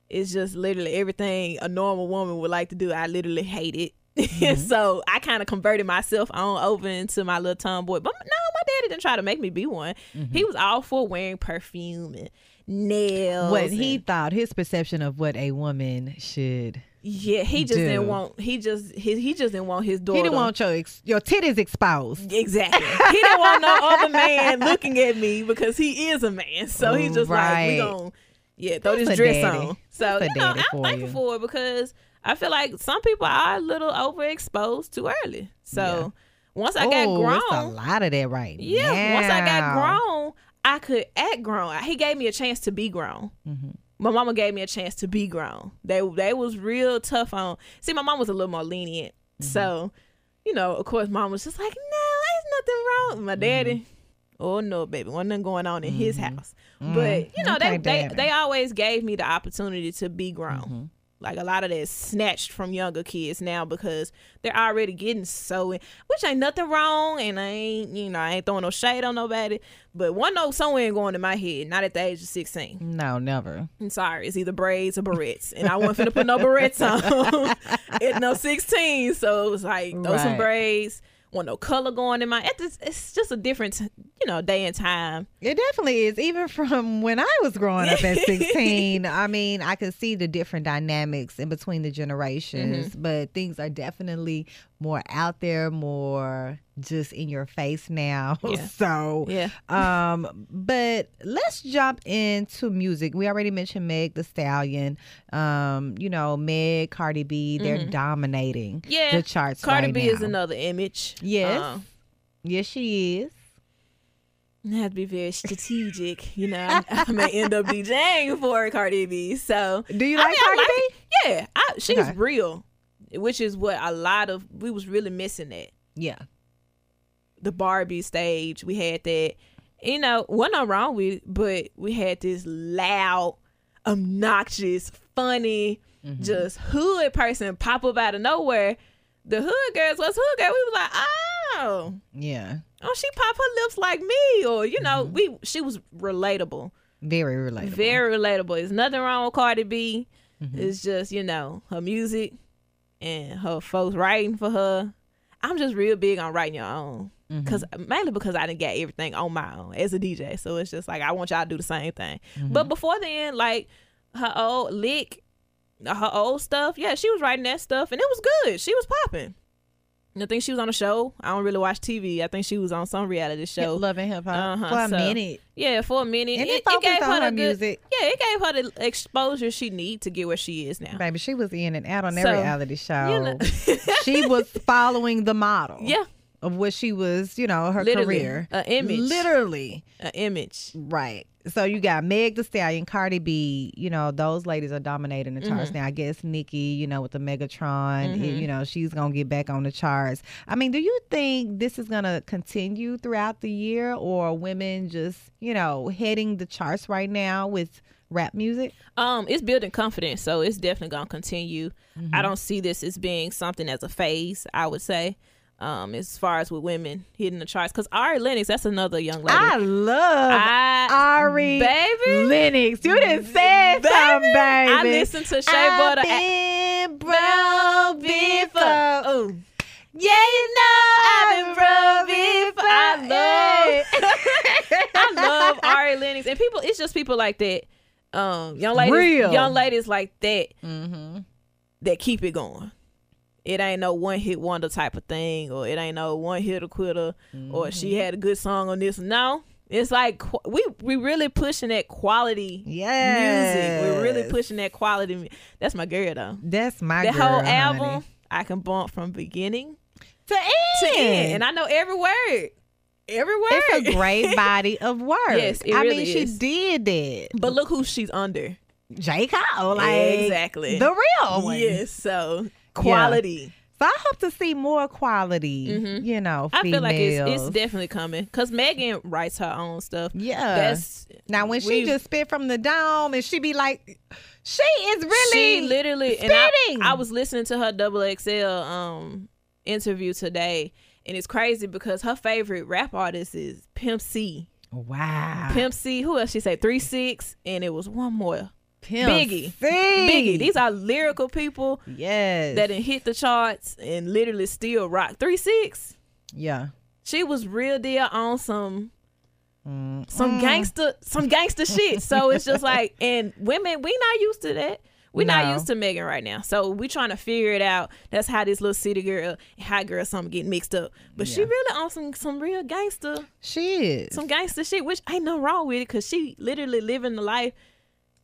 It's just literally everything a normal woman would like to do. I literally hate it. Mm-hmm. *laughs* so I kind of converted myself on over into my little tomboy. But no, my daddy didn't try to make me be one. Mm-hmm. He was all for wearing perfume and nails. What he thought, his perception of what a woman should. yeah, he just do. didn't want. He just he, he just didn't want his daughter. He didn't want your ex- your titties exposed. Exactly. He didn't want no *laughs* other man looking at me because he is a man. So he's just like, Right. we gon' yeah, throw That's this dress daddy. on. So you know, I'm for thankful you. for it because I feel like some people are a little overexposed too early. So once I got oh, grown, a lot of that right yeah, once I got grown, I could act grown. He gave me a chance to be grown. Mm-hmm. My mama gave me a chance to be grown. They they was real tough on. See, my mom was a little more lenient, Mm-hmm. so you know, of course, mom was just like, "No, there's nothing wrong." My daddy, Mm-hmm. oh no, baby, wasn't nothing going on in his house. But you know, they they they always gave me the opportunity to be grown. Mm-hmm. Like a lot of that is snatched from younger kids now because they're already getting so in, which ain't nothing wrong, and I ain't you know I ain't throwing no shade on nobody, but one note somewhere ain't going in my head. Not at the age of sixteen. No, never. I'm sorry, it's either braids or barrettes, and I wasn't finna put no barrettes on *laughs* at no sixteen. So it was like throw some braids. Want no color going in my. It's, it's just a different, you know, day and time. It definitely is. Even from when I was growing up at 16, *laughs* I mean, I could see the different dynamics in between the generations, Mm-hmm. but things are definitely more out there, more just in your face now. *laughs* Yeah. So, Yeah. um, but let's jump into music. We already mentioned Meg the Stallion. Um, you know, Meg, Cardi B, they're dominating Mm-hmm. Yeah, the charts. Cardi right B now. is another image. Yes. Uh, Yes, she is. I have to be very strategic. you know, I, I may end up DJing for Cardi B. So Do you I like mean, I Cardi B? Yeah, I, she's Okay. real, which is what a lot of we was really missing. That Yeah. the Barbie stage, we had that. You know, wasn't no wrong with, it, but we had this loud, obnoxious, funny, Mm-hmm. just hood person pop up out of nowhere. The hood girls was hood girl. We was like, oh, Yeah. Oh, she pop her lips like me, or you Mm-hmm. know, we she was relatable, Very relatable. very relatable. There's nothing wrong with Cardi B. Mm-hmm. It's just you know her music and her folks writing for her. I'm just real big on writing your own, Mm-hmm. cause mainly because I didn't get everything on my own as a DJ. So it's just like I want y'all to do the same thing. Mm-hmm. But before then, like her old lick, her old stuff, yeah, she was writing that stuff, and it was good. She was popping. I think she was on a show. I don't really watch TV. I think she was on some reality show. Love and hip hop Uh-huh, for a so- minute. Yeah, for a minute. And it, it it gave her the her good, music. Yeah, it gave her the exposure she need to get where she is now. Baby, she was in and out on So, every reality show. you know- *laughs* she was following the model. Yeah, Of what she was, you know, her Literally, career. a image. Literally. an image. Right. So you got Meg the Stallion, Cardi B, you know, those ladies are dominating the charts Mm-hmm. now. I guess Nicki, you know, with the Megatron, y- you know, she's going to get back on the charts. I mean, do you think this is going to continue throughout the year or women just, you know, heading the charts right now with rap music? Um, it's building confidence, so it's definitely gonna continue. Mm-hmm. I don't see this as being something as a phase. I would say, Um, as far as with women hitting the charts, because Ari Lennox, that's another young lady. I love I- Ari baby. Lennox. You didn't say Baby. something, baby. I listened to Shea I've Butter. been Brown broke before. before. Yeah, you know I've been broke before. I love, *laughs* I love Ari Lennox, and people. It's just people like that. Um, young ladies, Real. young ladies like that Mm-hmm. that keep it going. It ain't no one hit wonder type of thing, or it ain't no one hit or quitter, or she Mm-hmm. had a good song on this. No, it's like we we really pushing that quality Yes. music. We're really pushing that quality. That's my girl though. That's my girl, whole honey. album, I can bump from beginning to end. to end, and I know every word, every word. it's a *laughs* great body of work. Yes, it I really mean, she did that. but look who she's under. J. Cole, like exactly the real one. Yes, so quality. So I hope to see more quality. Mhm. You know, I feel like it's, it's definitely coming because Megan writes her own stuff. Yeah. That's now when she just spit from the dome and she be like, she is really she literally and I. I was listening to her double XL um interview today and it's crazy because her favorite rap artist is Pimp C. wow. Pimp C, who else she said Three Six, and it was one more. Pimp Biggie. C. Biggie. These are lyrical people yes. that hit the charts and literally still rock. Three Six. yeah. She was real deal on some Mm. some gangster some gangster shit. So it's just *laughs* like and women, we not used to that. We're No. not used to Megan right now. So we trying to figure it out. That's how this little city girl hot girl something getting mixed up. But she really on some some real gangster She is. some gangster shit, which ain't nothing wrong with it because she literally living the life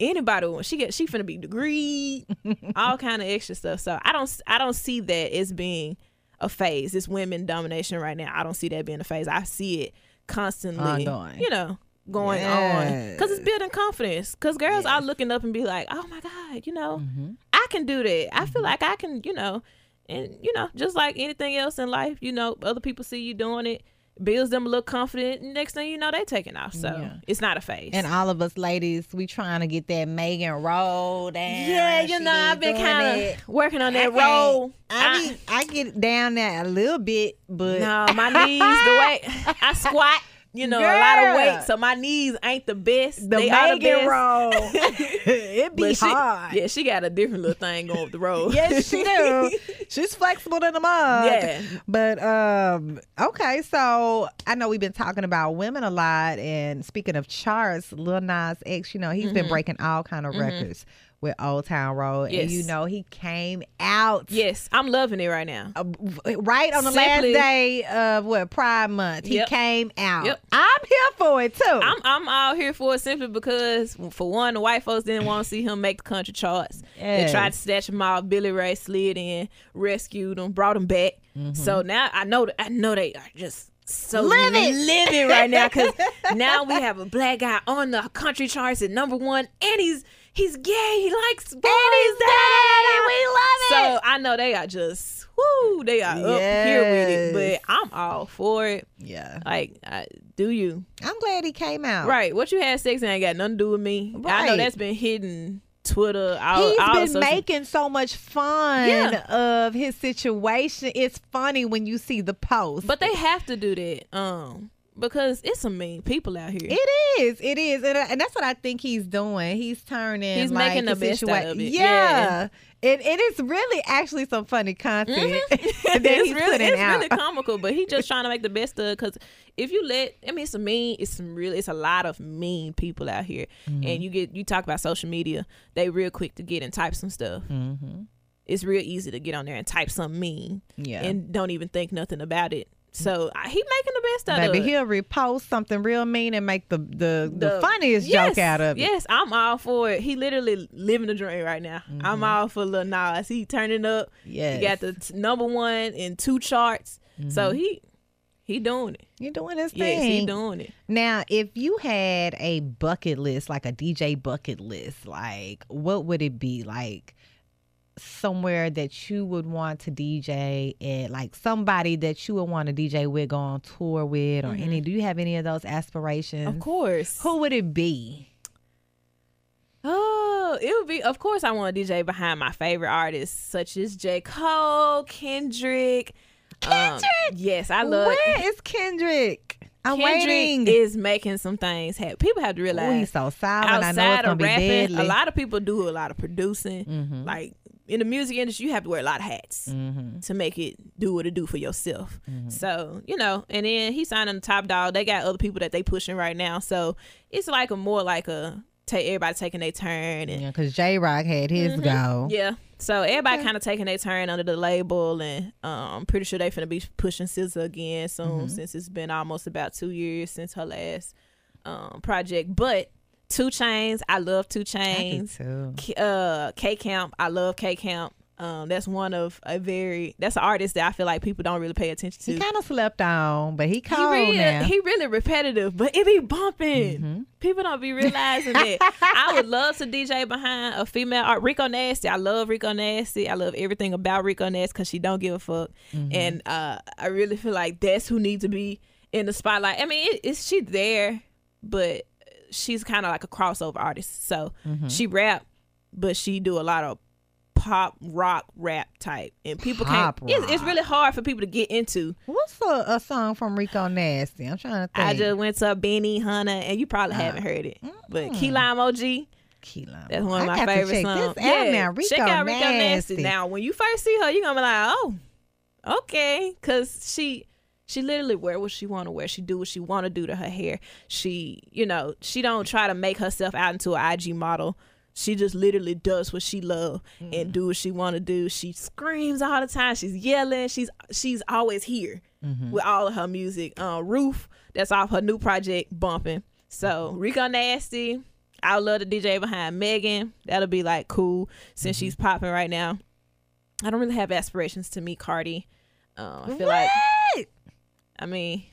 anybody want. She get she finna be degree, *laughs* all kind of extra stuff. So I don't I don't see that as being a phase. This women domination right now. I don't see that being a phase. I see it constantly, Ongoing. you know, going on because it's building confidence. Because girls are looking up and be like, oh my god, you know, mm-hmm. I can do that. I feel mm-hmm. like I can, you know, and you know, just like anything else in life, you know, other people see you doing it. Builds them a little confident. and Next thing you know, they taking off. So Yeah. it's not a phase. and all of us ladies, we trying to get that Megan roll down. yeah, you She know, I've been kind of working on that can't- role. I, be, I get down there a little bit, but no, my knees, the way *laughs* I squat, you know, a lot of weight, so my knees ain't the best. the they are the best. roll, *laughs* it be she, hard. yeah, she got a different little thing going up the road. *laughs* yes, she do. *laughs* She's flexible than a mug. Yeah. But um, okay, so I know we've been talking about women a lot, and speaking of charts, Lil Nas X, you know, he's Mm-hmm. been breaking all kind of records with Old Town Road, and you know he came out. Yes, I'm loving it right now. uh, right on the Simply- last day of what Pride Month, he Yep. came out. Yep. I'm here for it too. I'm I'm all here for it simply because for one, the white folks didn't want to see him make the country charts. They tried to snatch him out. Billy Ray slid in, rescued him, brought him back. So now I know I know they are just so Live it. living right now because *laughs* now we have a black guy on the country charts at number one, and he's he's gay. He likes boys. gay. We love it. So I know they are just whoo, they are up here with it. Yes. But I'm all for it. yeah, Like, I, do you? I'm glad he came out. Right. What you had sex and ain't got nothing to do with me. I know Right. that's been hidden Twitter. All, He's all been social- making so much fun Yeah. of his situation. It's funny when you see the post. But they have to do that. Um because it's some mean people out here. it is, it is, and, uh, and that's what I think he's doing. He's turning. He's like, making the best situa- out of it. Yeah, Yeah. It, it is really actually some funny content *laughs* that it's he's really, putting it's out. really comical, but he's just trying to make the best of it. Because if you let, I mean, it's some mean, it's some really, it's a lot of mean people out here, Mm-hmm. and you get, you talk about social media, they real quick to get and type some stuff. mm-hmm. It's real easy to get on there and type something mean, Yeah. and don't even think nothing about it. So he making the best Baby, of it. Maybe he'll repost something real mean and make the the, the, The- funniest yes, joke out of it. Yes, I'm all for it. He literally living the dream right now. I'm all for Lil Nas. He turning up. Mm-hmm. Yes. He got the t- number one in two charts. So he he doing it. You're doing his Yes, thing. he doing it. Now, if you had a bucket list, like a DJ bucket list, like what would it be? Like somewhere that you would want to DJ at, like somebody that you would want to DJ with, go on tour with, or any? Do you have any of those aspirations? Of course. Who would it be? Oh, it would be. Of course, I want to DJ behind my favorite artists, such as J. Cole, Kendrick. Um, yes, I love. Where is Kendrick? I'm Kendrick waiting. is making some things happen. People have to realize Oh, he's so silent. I know it's gonna of be rapping, deadly. a lot of people do a lot of producing. Mhm. Like in the music industry, you have to wear a lot of hats Mm-hmm. to make it do what it do for yourself. Mhm. So you know, and then he signed on the Top Dawg. They got other people that they pushing right now. So it's like a more like a take everybody taking their turn and Yeah, because Jay Rock had his go. yeah. So everybody Okay. kind of taking their turn under the label, and um, pretty sure they finna be pushing SZA again soon, Mhm. since it's been almost about two years since her last um project. But Two Chainz, I love Two Chainz. K- Uh, K Camp, I love K Camp. Um, that's one of a very that's an artist that I feel like people don't really pay attention to. He kind of slept on, but he He called really, now. he really repetitive, but it be bumping. Mhm. People don't be realizing that. I would *laughs* love to DJ behind a female art. Rico Nasty. I love Rico Nasty. I love everything about Rico Nasty because she don't give a fuck. Mhm. And uh, I really feel like that's who needs to be in the spotlight. I mean, it, it's she there, but she's kind of like a crossover artist. So Mhm. she rap, but she do a lot of pop rock rap type, and people Pop can't. It's, it's really hard for people to get into. What's a, a song from Rico Nasty? I'm trying to think. I just went to Benny Hunter, and you probably haven't heard it, but mm. Key Lime OG. Key Lime. That's one of I my favorite to check songs. This out now. Rico check out Rico Nasty. Nasty. Now, when you first see her, you're gonna be like, oh, okay, because she she literally wear what she want to wear. She do what she want to do to her hair. She, you know, she don't try to make herself out into an IG model. She just literally does what she love Mm. and do what she want to do. She screams all the time. She's yelling. She's she's always here Mhm. with all of her music. Uh, Roof, that's off her new project, bumping. So Rico Nasty, I would love the DJ behind Megan. That'll be like cool since she's popping right now. I don't really have aspirations to meet Cardi. Uh, I feel like, What? I mean,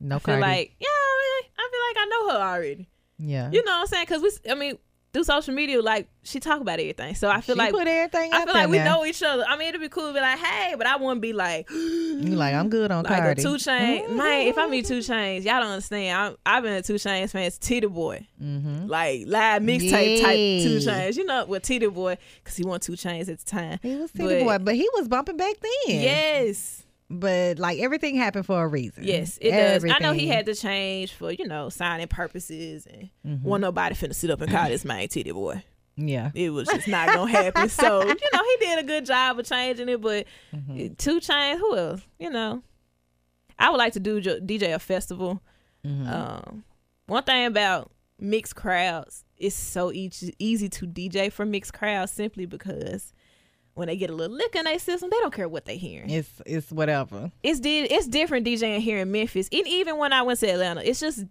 no I feel Cardi. like, yeah, I feel like I know her already. yeah. You know what I'm saying? Because we, I mean, through social media, like she talk about everything. So I feel she like put everything I feel like we now. know each other. I mean, it'd be cool to be like, hey, but I wouldn't be like, You like I'm good on *gasps* like Cardi. two chain. Man, if I meet Mm-hmm. two Chainz, y'all don't understand. I'm, I've been a two Chainz fan. It's Tity Boi, Mm-hmm. like live mixtape type two Chainz. You know, with Tity Boi, because he won two chains at the time. He was But- boy, but he was bumping back then. Yes, But like everything happened for a reason. yes, it does. I know he had to change for you know signing purposes, and Mhm. wasn't nobody finna sit up and call this man Tity Boi. Yeah. It was just not gonna happen. So *laughs* you know, he did a good job of changing it. But Mhm. two Chainz, who else? You know, I would like to do DJ a festival. Mhm. Um, one thing about mixed crowds, it's so easy easy to DJ for mixed crowds simply because when they get a little lick in their system, they don't care what they hearing. It's it's whatever. It's di- it's different DJing here in Memphis. And even when I went to Atlanta, it's just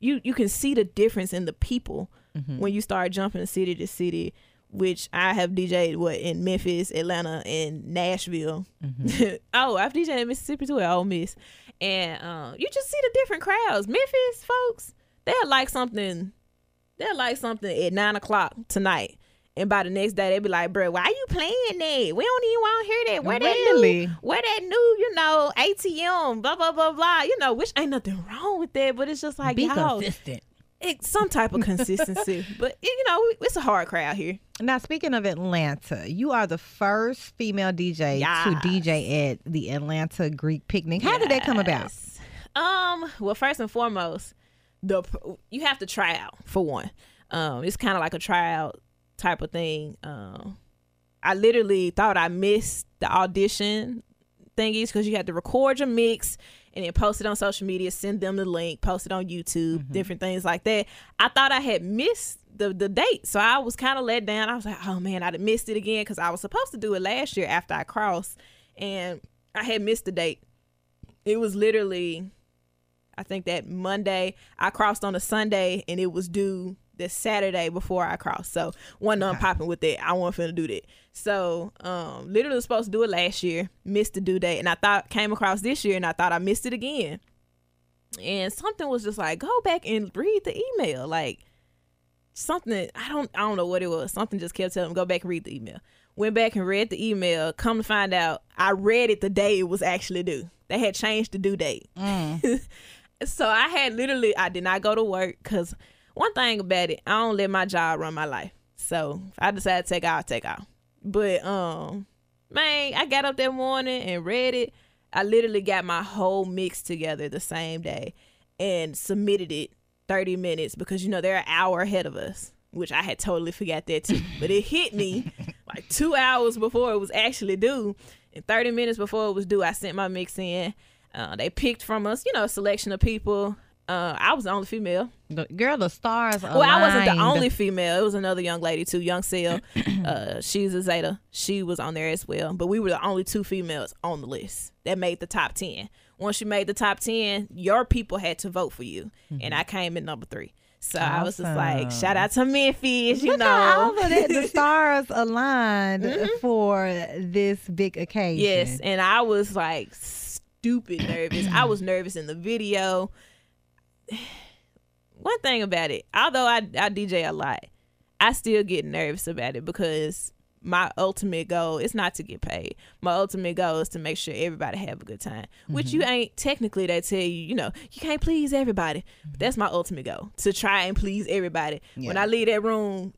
you you can see the difference in the people Mhm. when you start jumping city to city. Which I have DJed what in Memphis, Atlanta, and Nashville. Mhm. *laughs* oh, I've DJed in Mississippi too at Ole Miss, and um, you just see the different crowds. Memphis folks, they'll like something, they'll like something at nine o'clock tonight, and by the next day they'll be like, "Bro, why you playing that? We don't even want to hear that. Where that Really? new, where that new, you know, ATM, blah blah blah blah. You know, which ain't nothing wrong with that, but it's just like Be y'all, consistent. it, some type of consistency. *laughs* but you know, it's a hard crowd here. Now, speaking of Atlanta, you are the first female DJ Yes. to DJ at the Atlanta Greek Picnic. How did that come about? Um. Well, first and foremost, the you have to try out for one. Um. It's kind of like a tryout type of thing. Um. I literally thought I missed the audition thingies because you had to record your mix and then post it on social media, send them the link, post it on YouTube, Mm-hmm. different things like that. I thought I had missed the the date, so I was kind of let down. I was like, oh man, I'd missed it again because I was supposed to do it last year after I crossed, and I had missed the date. It was literally, I think that Monday I crossed on a Sunday, and it was due the Saturday before I crossed. So one okay. popping with that. I wasn't finna do that. So um, literally was supposed to do it last year, missed the due date, and I thought came across this year, and I thought I missed it again. And something was just like, go back and read the email, like something. I don't, I don't know what it was. Something just kept telling me go back and read the email. Went back and read the email. Come to find out, I read it the day it was actually due. They had changed the due date. Mm. *laughs* so I had literally, I did not go to work because one thing about it, I don't let my job run my life. So if I decide to take out, I'll take out. But um, man, I got up that morning and read it. I literally got my whole mix together the same day and submitted it 30 minutes because you know they're an hour ahead of us, which I had totally forgot that too. but it hit me *laughs* like two hours before it was actually due. And 30 minutes before it was due, I sent my mix in. Uh, they picked from us, you know, a selection of people. Uh, I was the only female. The, girl, the stars. Well, I wasn't the only female. It was another young lady too, young Sil. uh, she's a Zeta. She was on there as well. But we were the only two females on the list that made the top ten. Once you made the top ten, your people had to vote for you, and I came in number three. So I was just like, shout out to Memphis, you Look know. how all of that, the *laughs* stars aligned for this big occasion. Yes, and I was like stupid nervous. I was nervous in the video. *sighs* One thing about it, although I, I DJ a lot, I still get nervous about it because my ultimate goal is not to get paid. My ultimate goal is to make sure everybody have a good time. Which you mm-hmm. ain't technically they tell you, you know, you can't please everybody. But that's my ultimate goal. To try and please everybody. When I leave that room,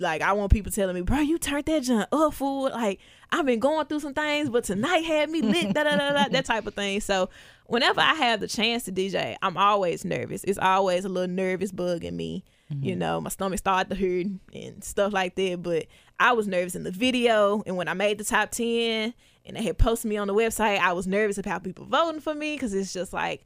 like I want people telling me, bro, you turned that junk up, fool. Like I've been going through some things, but tonight had me lit, da da da da, that type of thing. So whenever I have the chance to DJ, I'm always nervous. It's always a little nervous bug in me. Mm-hmm. You know, my stomach started to hurt and stuff like that. But I was nervous in the video, and when I made the top ten, and they had posted me on the website, I was nervous about people voting for me because it's just like,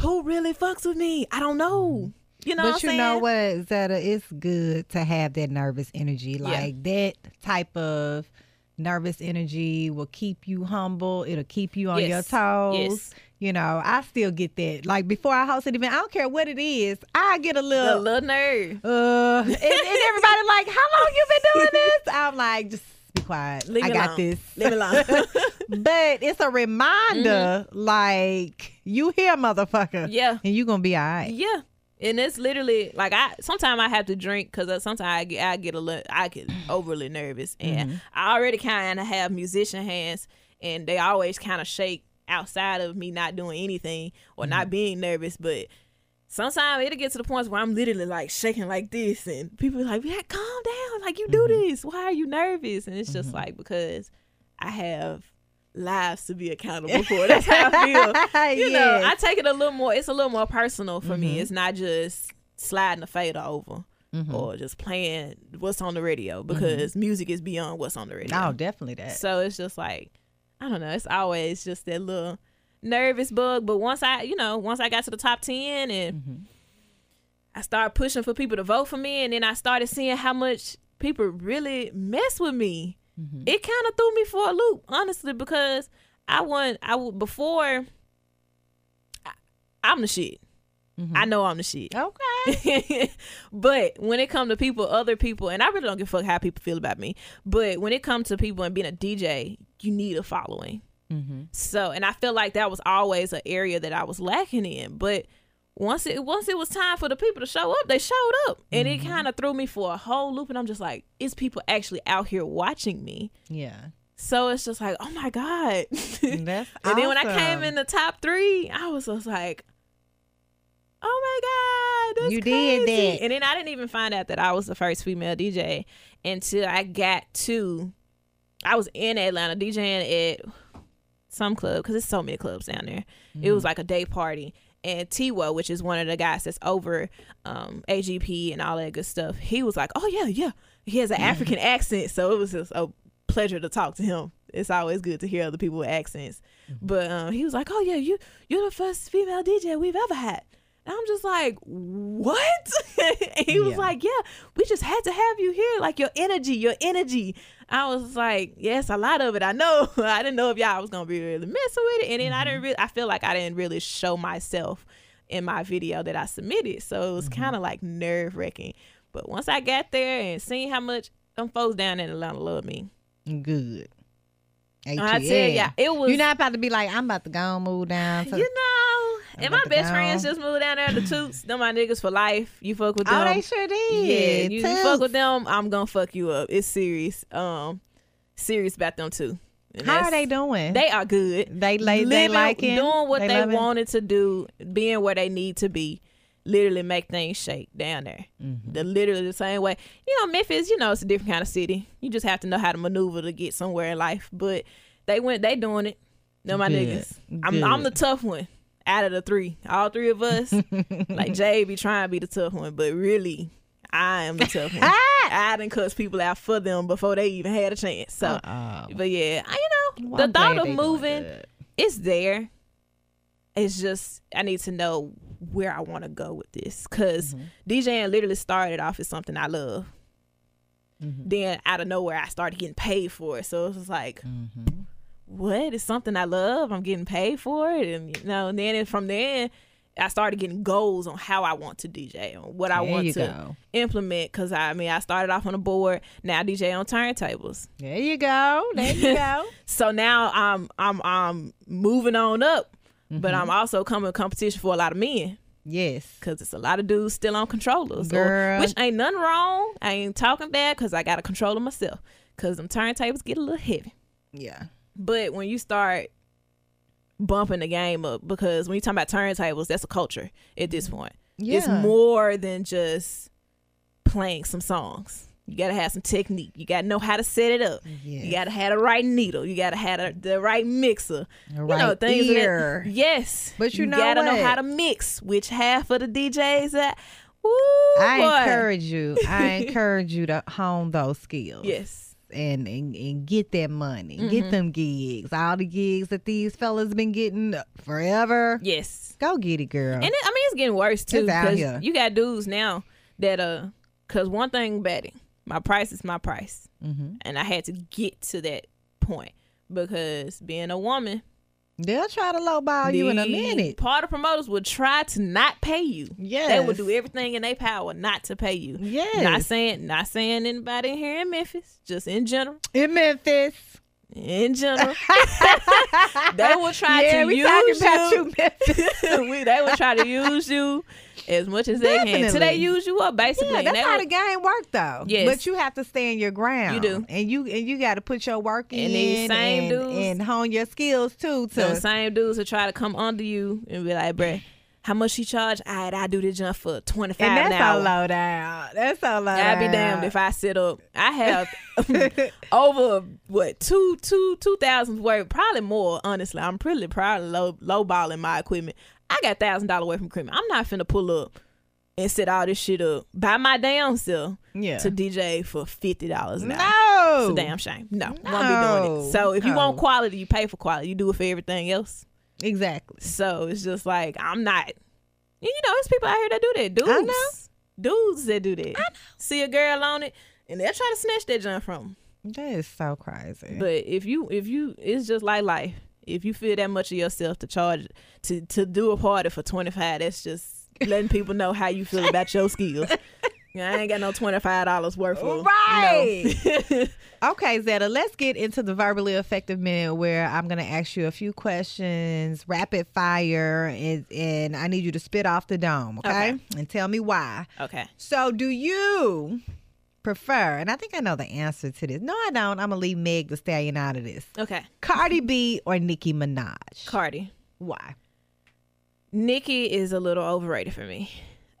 who really fucks with me? I don't know. Mm-hmm. You know, but you I'm know saying? what, Zeta? It's good to have that nervous energy. Like that type of nervous energy will keep you humble. It'll keep you on your toes. Yes. You know, I still get that. Like before I host an event, I don't care what it is. I get a little, A little, nerve. uh, and, and everybody *laughs* like, how long you been doing this? I'm like, just be quiet. Leave I got alone. this. Leave me alone. *laughs* but it's a reminder, Mm-hmm. like you here, motherfucker. Yeah. and you gonna be all right. Yeah. And it's literally like I sometimes I have to drink because sometimes I get I get a little I get *clears throat* overly nervous. And mm-hmm. I already kind of have musician hands and they always kind of shake outside of me not doing anything or not mm-hmm. being nervous. But sometimes it'll get to the point where I'm literally like shaking like this and people are like yeah calm down. Like you do mm-hmm. this. Why are you nervous? And it's just like because I have lives to be accountable for *laughs* that's how I feel you know, I take it a little more. It's a little more personal for me. Mm-hmm. It's not just sliding a fader over mm-hmm. or just playing what's on the radio because mm-hmm. music is beyond what's on the radio. Oh, definitely that. So it's just like I don't know. It's always just that little nervous bug. But once I, you know, once I got to the top ten and I started pushing for people to vote for me, and then I started seeing how much people really mess with me. Mm-hmm. It kind of threw me for a loop, honestly, because I want I would before. I, I'm the shit. Mm-hmm. I know I'm the shit. Okay. *laughs* but when it comes to people, other people, and I really don't give a fuck how people feel about me. But when it comes to people and being a DJ, you need a following. Mm-hmm. So, and I feel like that was always an area that I was lacking in. But once it once it was time for the people to show up, they showed up, and it kind of threw me for a whole loop. And I'm just like, is people actually out here watching me? Yeah. So it's just like, oh my god. *laughs* That's And then when I came in the top three, I was just like, oh my God, You did that. And then I didn't even find out that I was the first female DJ until I got to, I was in Atlanta DJing at some club because there's so many clubs down there. It Mm. was like a day party. And Tiwa, which is one of the guys that's over um, AGP and all that good stuff, he was like, "Oh yeah, yeah." He has an African accent, so it was just a pleasure to talk to him. It's always good to hear other people with accents. But um, he was like, "Oh yeah, you you're the first female DJ we've ever had." And I'm just like, "What?" *laughs* and he was Yeah. like, "Yeah, we just had to have you here. Like your energy, your energy." I was like, "Yes, a lot of it. I know. *laughs* I didn't know if y'all was gonna be really messing with it." And then I didn't mm-hmm. really. I feel like I didn't really show myself in my video that I submitted, so it was mm-hmm. kind of like nerve wracking. But once I got there and seen how much them folks down in Atlanta love me, Good. I tell ya, it was. You're not about to be like, I'm about to go and move down. *sighs* To, you know, and my best go. friends just moved down there to Toots. Them my niggas for life. You fuck with them. oh, they sure did. Yeah, you, you fuck with them, I'm gonna fuck you up. It's serious. Um, serious about them too. And How are they doing? They are good. They like they liking doing what They they, wanted to do, being where they need to be. Literally make things shake down there. Mm-hmm. The literally the same way. You know, Memphis. You know, it's a different kind of city. You just have to know how to maneuver to get somewhere in life. But they went. They doing it. No, my Good. niggas. I'm I'm the tough one out of the three. All three of us. *laughs* like Jay be trying to be the tough one, but really, I am the tough one. *laughs* I done cuss people out for them before they even had a chance. So, Uh-oh. but yeah, I, you know, Well, the I'm thought of moving, it's there. It's just I need to know where I want to go with this because Mm-hmm. DJing literally started off as something I love. Mm-hmm. Then out of nowhere, I started getting paid for it. So it was like, Mm-hmm. What? It's something I love. I'm getting paid for it, and you know. And then from there, I started getting goals on how I want to DJ, on what I want to go. implement. Because I mean, I started off on a board. Now DJ on turntables. There you go. There you go. *laughs* So now I'm I'm I'm moving on up, but Mm-hmm. I'm also coming to competition for a lot of men yes. because it's a lot of dudes still on controllers, or- Girl. which ain't nothing wrong. I ain't talking bad because I got a controller myself because them turntables get a little heavy. Yeah. But when you start bumping the game up, because when you talk about turntables, that's a culture at this mm-hmm. point. Yeah. It's more than just playing some songs. You gotta have some technique. You gotta know how to set it up. Yes. You gotta have the right needle. You gotta have the, the right mixer. The you know right things of that- Yes, But you know gotta know how to mix. Which half of the DJs that? Woo, I boy. encourage you. I *laughs* encourage you to hone those skills. Yes, And, and and get that money. Mm-hmm. Get them gigs. All the gigs that these fellas been getting forever. yes. Go get it, girl. And it, I mean, it's getting worse too because you got dudes now that uh, cause one thing about it, my price is my price, mm-hmm. and I had to get to that point because being a woman, They'll try to lowball you in a minute. Part of promoters would try to not pay you. Yes. They would do everything in their power not to pay you. Yes. Not saying not saying anybody here in Memphis, just in general. in Memphis. In general. *laughs* they will try yeah, to we use talking about you. you, Memphis. *laughs* we, they will try to use you as much as they can. Use you up, basically. Yeah, that's how the game work, though. Yes. but you have to stand your ground. You do. and you and you got to put your work in And these same and, dudes- and hone your skills too. To Those same dudes will try to come under you and be like, bruh, how much she charge? All right, I do the jump for 25 and that's so low down. That's so low. I'd be damned if I sit up. I have *laughs* *laughs* over what two two two thousand worth, probably more. Honestly, I'm pretty probably low low balling my equipment. I got thousand dollar away from equipment. I'm not finna pull up and set all this shit up by my damn self Yeah. to DJ for fifty dollars an hour. no. It's a damn shame. No, won't be doing it. So if you want quality, you pay for quality. You do it for everything else. Exactly. So it's just like I'm not. You know, there's people out here that do that. Dudes, I know. dudes that do that. See a girl on it, and they'll try to snatch that junk from. 'em. That is so crazy. But if you, if you, it's just like life. If you feel that much of yourself to charge to to do a party for twenty five, that's just letting people know how you feel about your skills. *laughs* I ain't got no twenty five dollars worth of Right. No. *laughs* Okay, Zeta, let's get into the verbally effective minute where I'm going to ask you a few questions, rapid fire, and, and I need you to spit off the dome, okay? Okay. And tell me why. okay. So, do you prefer, and I think I know the answer to this. No, I don't. I'm going to leave Meg the Stallion out of this. Okay. Cardi B or Nicki Minaj? Cardi. why? Nicki is a little overrated for me.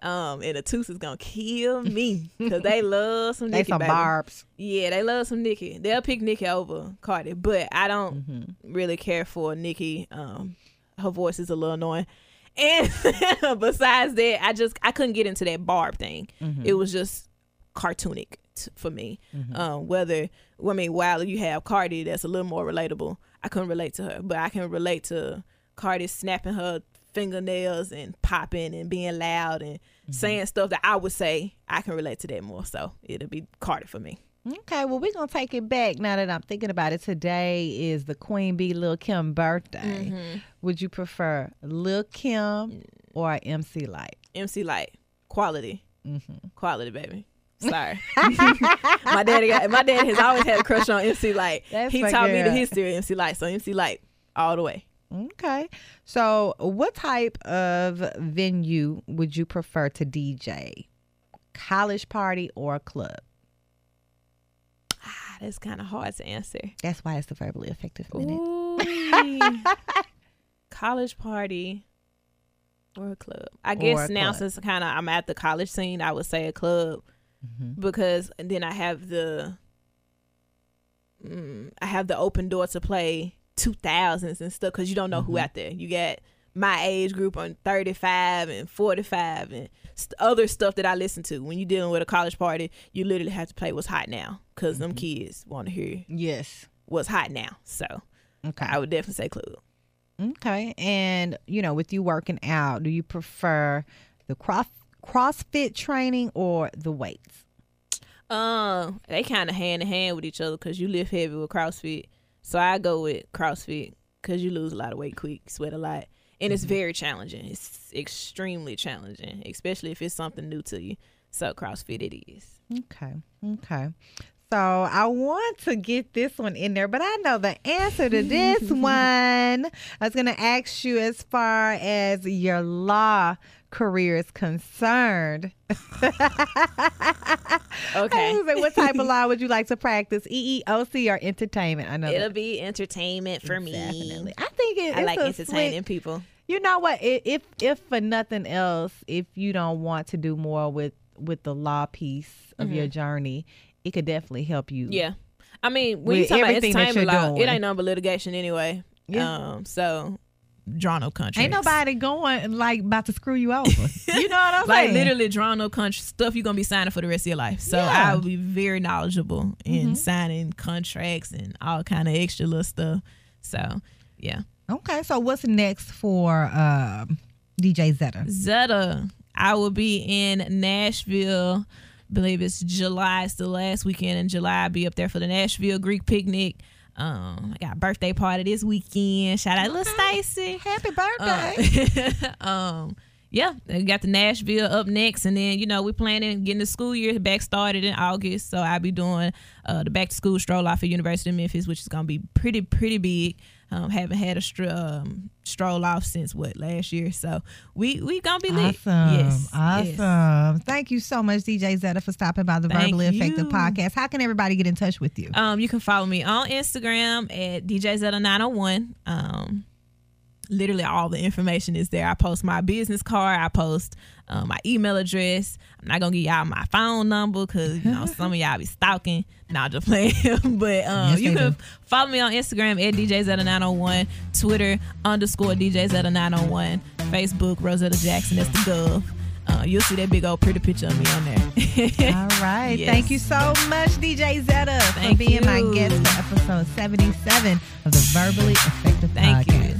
Um, and the Tooth is gonna kill me because they *laughs* love some Nicki, They some baby. barbs. Yeah, they love some Nicki. They'll pick Nicki over Cardi, but I don't Mm-hmm. really care for Nicki. Um, her voice is a little annoying. And *laughs* besides that, I just I couldn't get into that barb thing. Mm-hmm. It was just cartoonic t- for me. Um, whether I mean, while you have Cardi, that's a little more relatable. I couldn't relate to her, but I can relate to Cardi snapping her fingernails and popping and being loud and Mm-hmm. saying stuff that I would say. I can relate to that more. So it'll be Cardi for me. Okay, well, we're going to take it back now that I'm thinking about it. Today is the Queen Bee Lil Kim birthday. Mm-hmm. Would you prefer Lil Kim or MC Lyte? MC Lyte, quality, Mm-hmm. quality, baby. Sorry, *laughs* my daddy got my dad has always had a crush on MC Lyte. That's he taught me the girl. history of MC Lyte, so MC Lyte all the way. Okay. So, what type of venue would you prefer to DJ? College party or a club? Ah, that's kind of hard to answer. That's why it's the verbally effective minute. *laughs* College party or a club. I guess now club. since kind of I'm at the college scene, I would say a club Mm-hmm. because then I have the mm, I have the open door to play 2000s and stuff because you don't know who out there. You got my age group on 35 and 45 and st- other stuff that I listen to. When you're dealing with a college party, you literally have to play what's hot now because them kids want to hear Yes. what's hot now. So Okay. I would definitely say club. Okay. And, you know, with you working out, do you prefer the cross CrossFit training or the weights? Um, they kind of hand in hand with each other because you lift heavy with CrossFit. So I go with CrossFit because you lose a lot of weight quick, sweat a lot, and it's very challenging. It's extremely challenging, especially if it's something new to you. So CrossFit it is. Okay. Okay. So I want to get this one in there, but I know the answer to this *laughs* one. I was going to ask you as far as your law career is concerned. *laughs* Okay. Like, what type of law would you like to practice? EEOC or entertainment? I know. It'll that- be entertainment for me. Definitely. I think it, I like entertaining slick- people. You know what? If if for nothing else, if you don't want to do more with with the law piece of your journey, it could definitely help you. Mm-hmm. Yeah. I mean, when you talk about entertainment law, it ain't but litigation anyway. Yeah. Um, so draw no contracts. Ain't nobody going like about to screw you over. *laughs* you know what I'm like saying? Like literally draw no contract stuff you're gonna be signing for the rest of your life. So Yeah. Mm-hmm. I will be very knowledgeable in signing contracts and all kind of extra little stuff. So yeah. Okay, so what's next for um, DJ Zeta? Zeta, I will be in Nashville. believe it's July. It's the last weekend in July. I'll be up there for the Nashville Greek picnic. Um, I got a birthday party this weekend. Shout out, little Stacy. Happy *laughs* birthday! Uh, um, yeah, we got the Nashville up next, and then you know we're planning getting the school year back started in August. So I'll be doing uh, the back to school stroll off at University of Memphis, which is gonna be pretty pretty big. Um, haven't had a str- um, stroll off since what last year, so we we gonna be lit. Awesome. Yes, awesome. yes. Thank you so much, DJ Zeta, for stopping by the Thank Verbally Effective you. Podcast. How can everybody get in touch with you? Um, you can follow me on Instagram at DJZeta901. Um, literally all the information is there. I post my business card. I post um, my email address. I'm not gonna give y'all my phone number because you know some of y'all be stalking. Not just playing, *laughs* but um, Yes, you can do. follow me on Instagram at DJZeta901, Twitter underscore DJZeta901, Facebook Rosetta Jackson. That's the Gov. Uh, you'll see that big old pretty picture of me on there. *laughs* All right. Yes. Thank you so much, DJ Zeta, for Thank being my guest for episode 77 of the Verbally Effective Thank Podcast. you.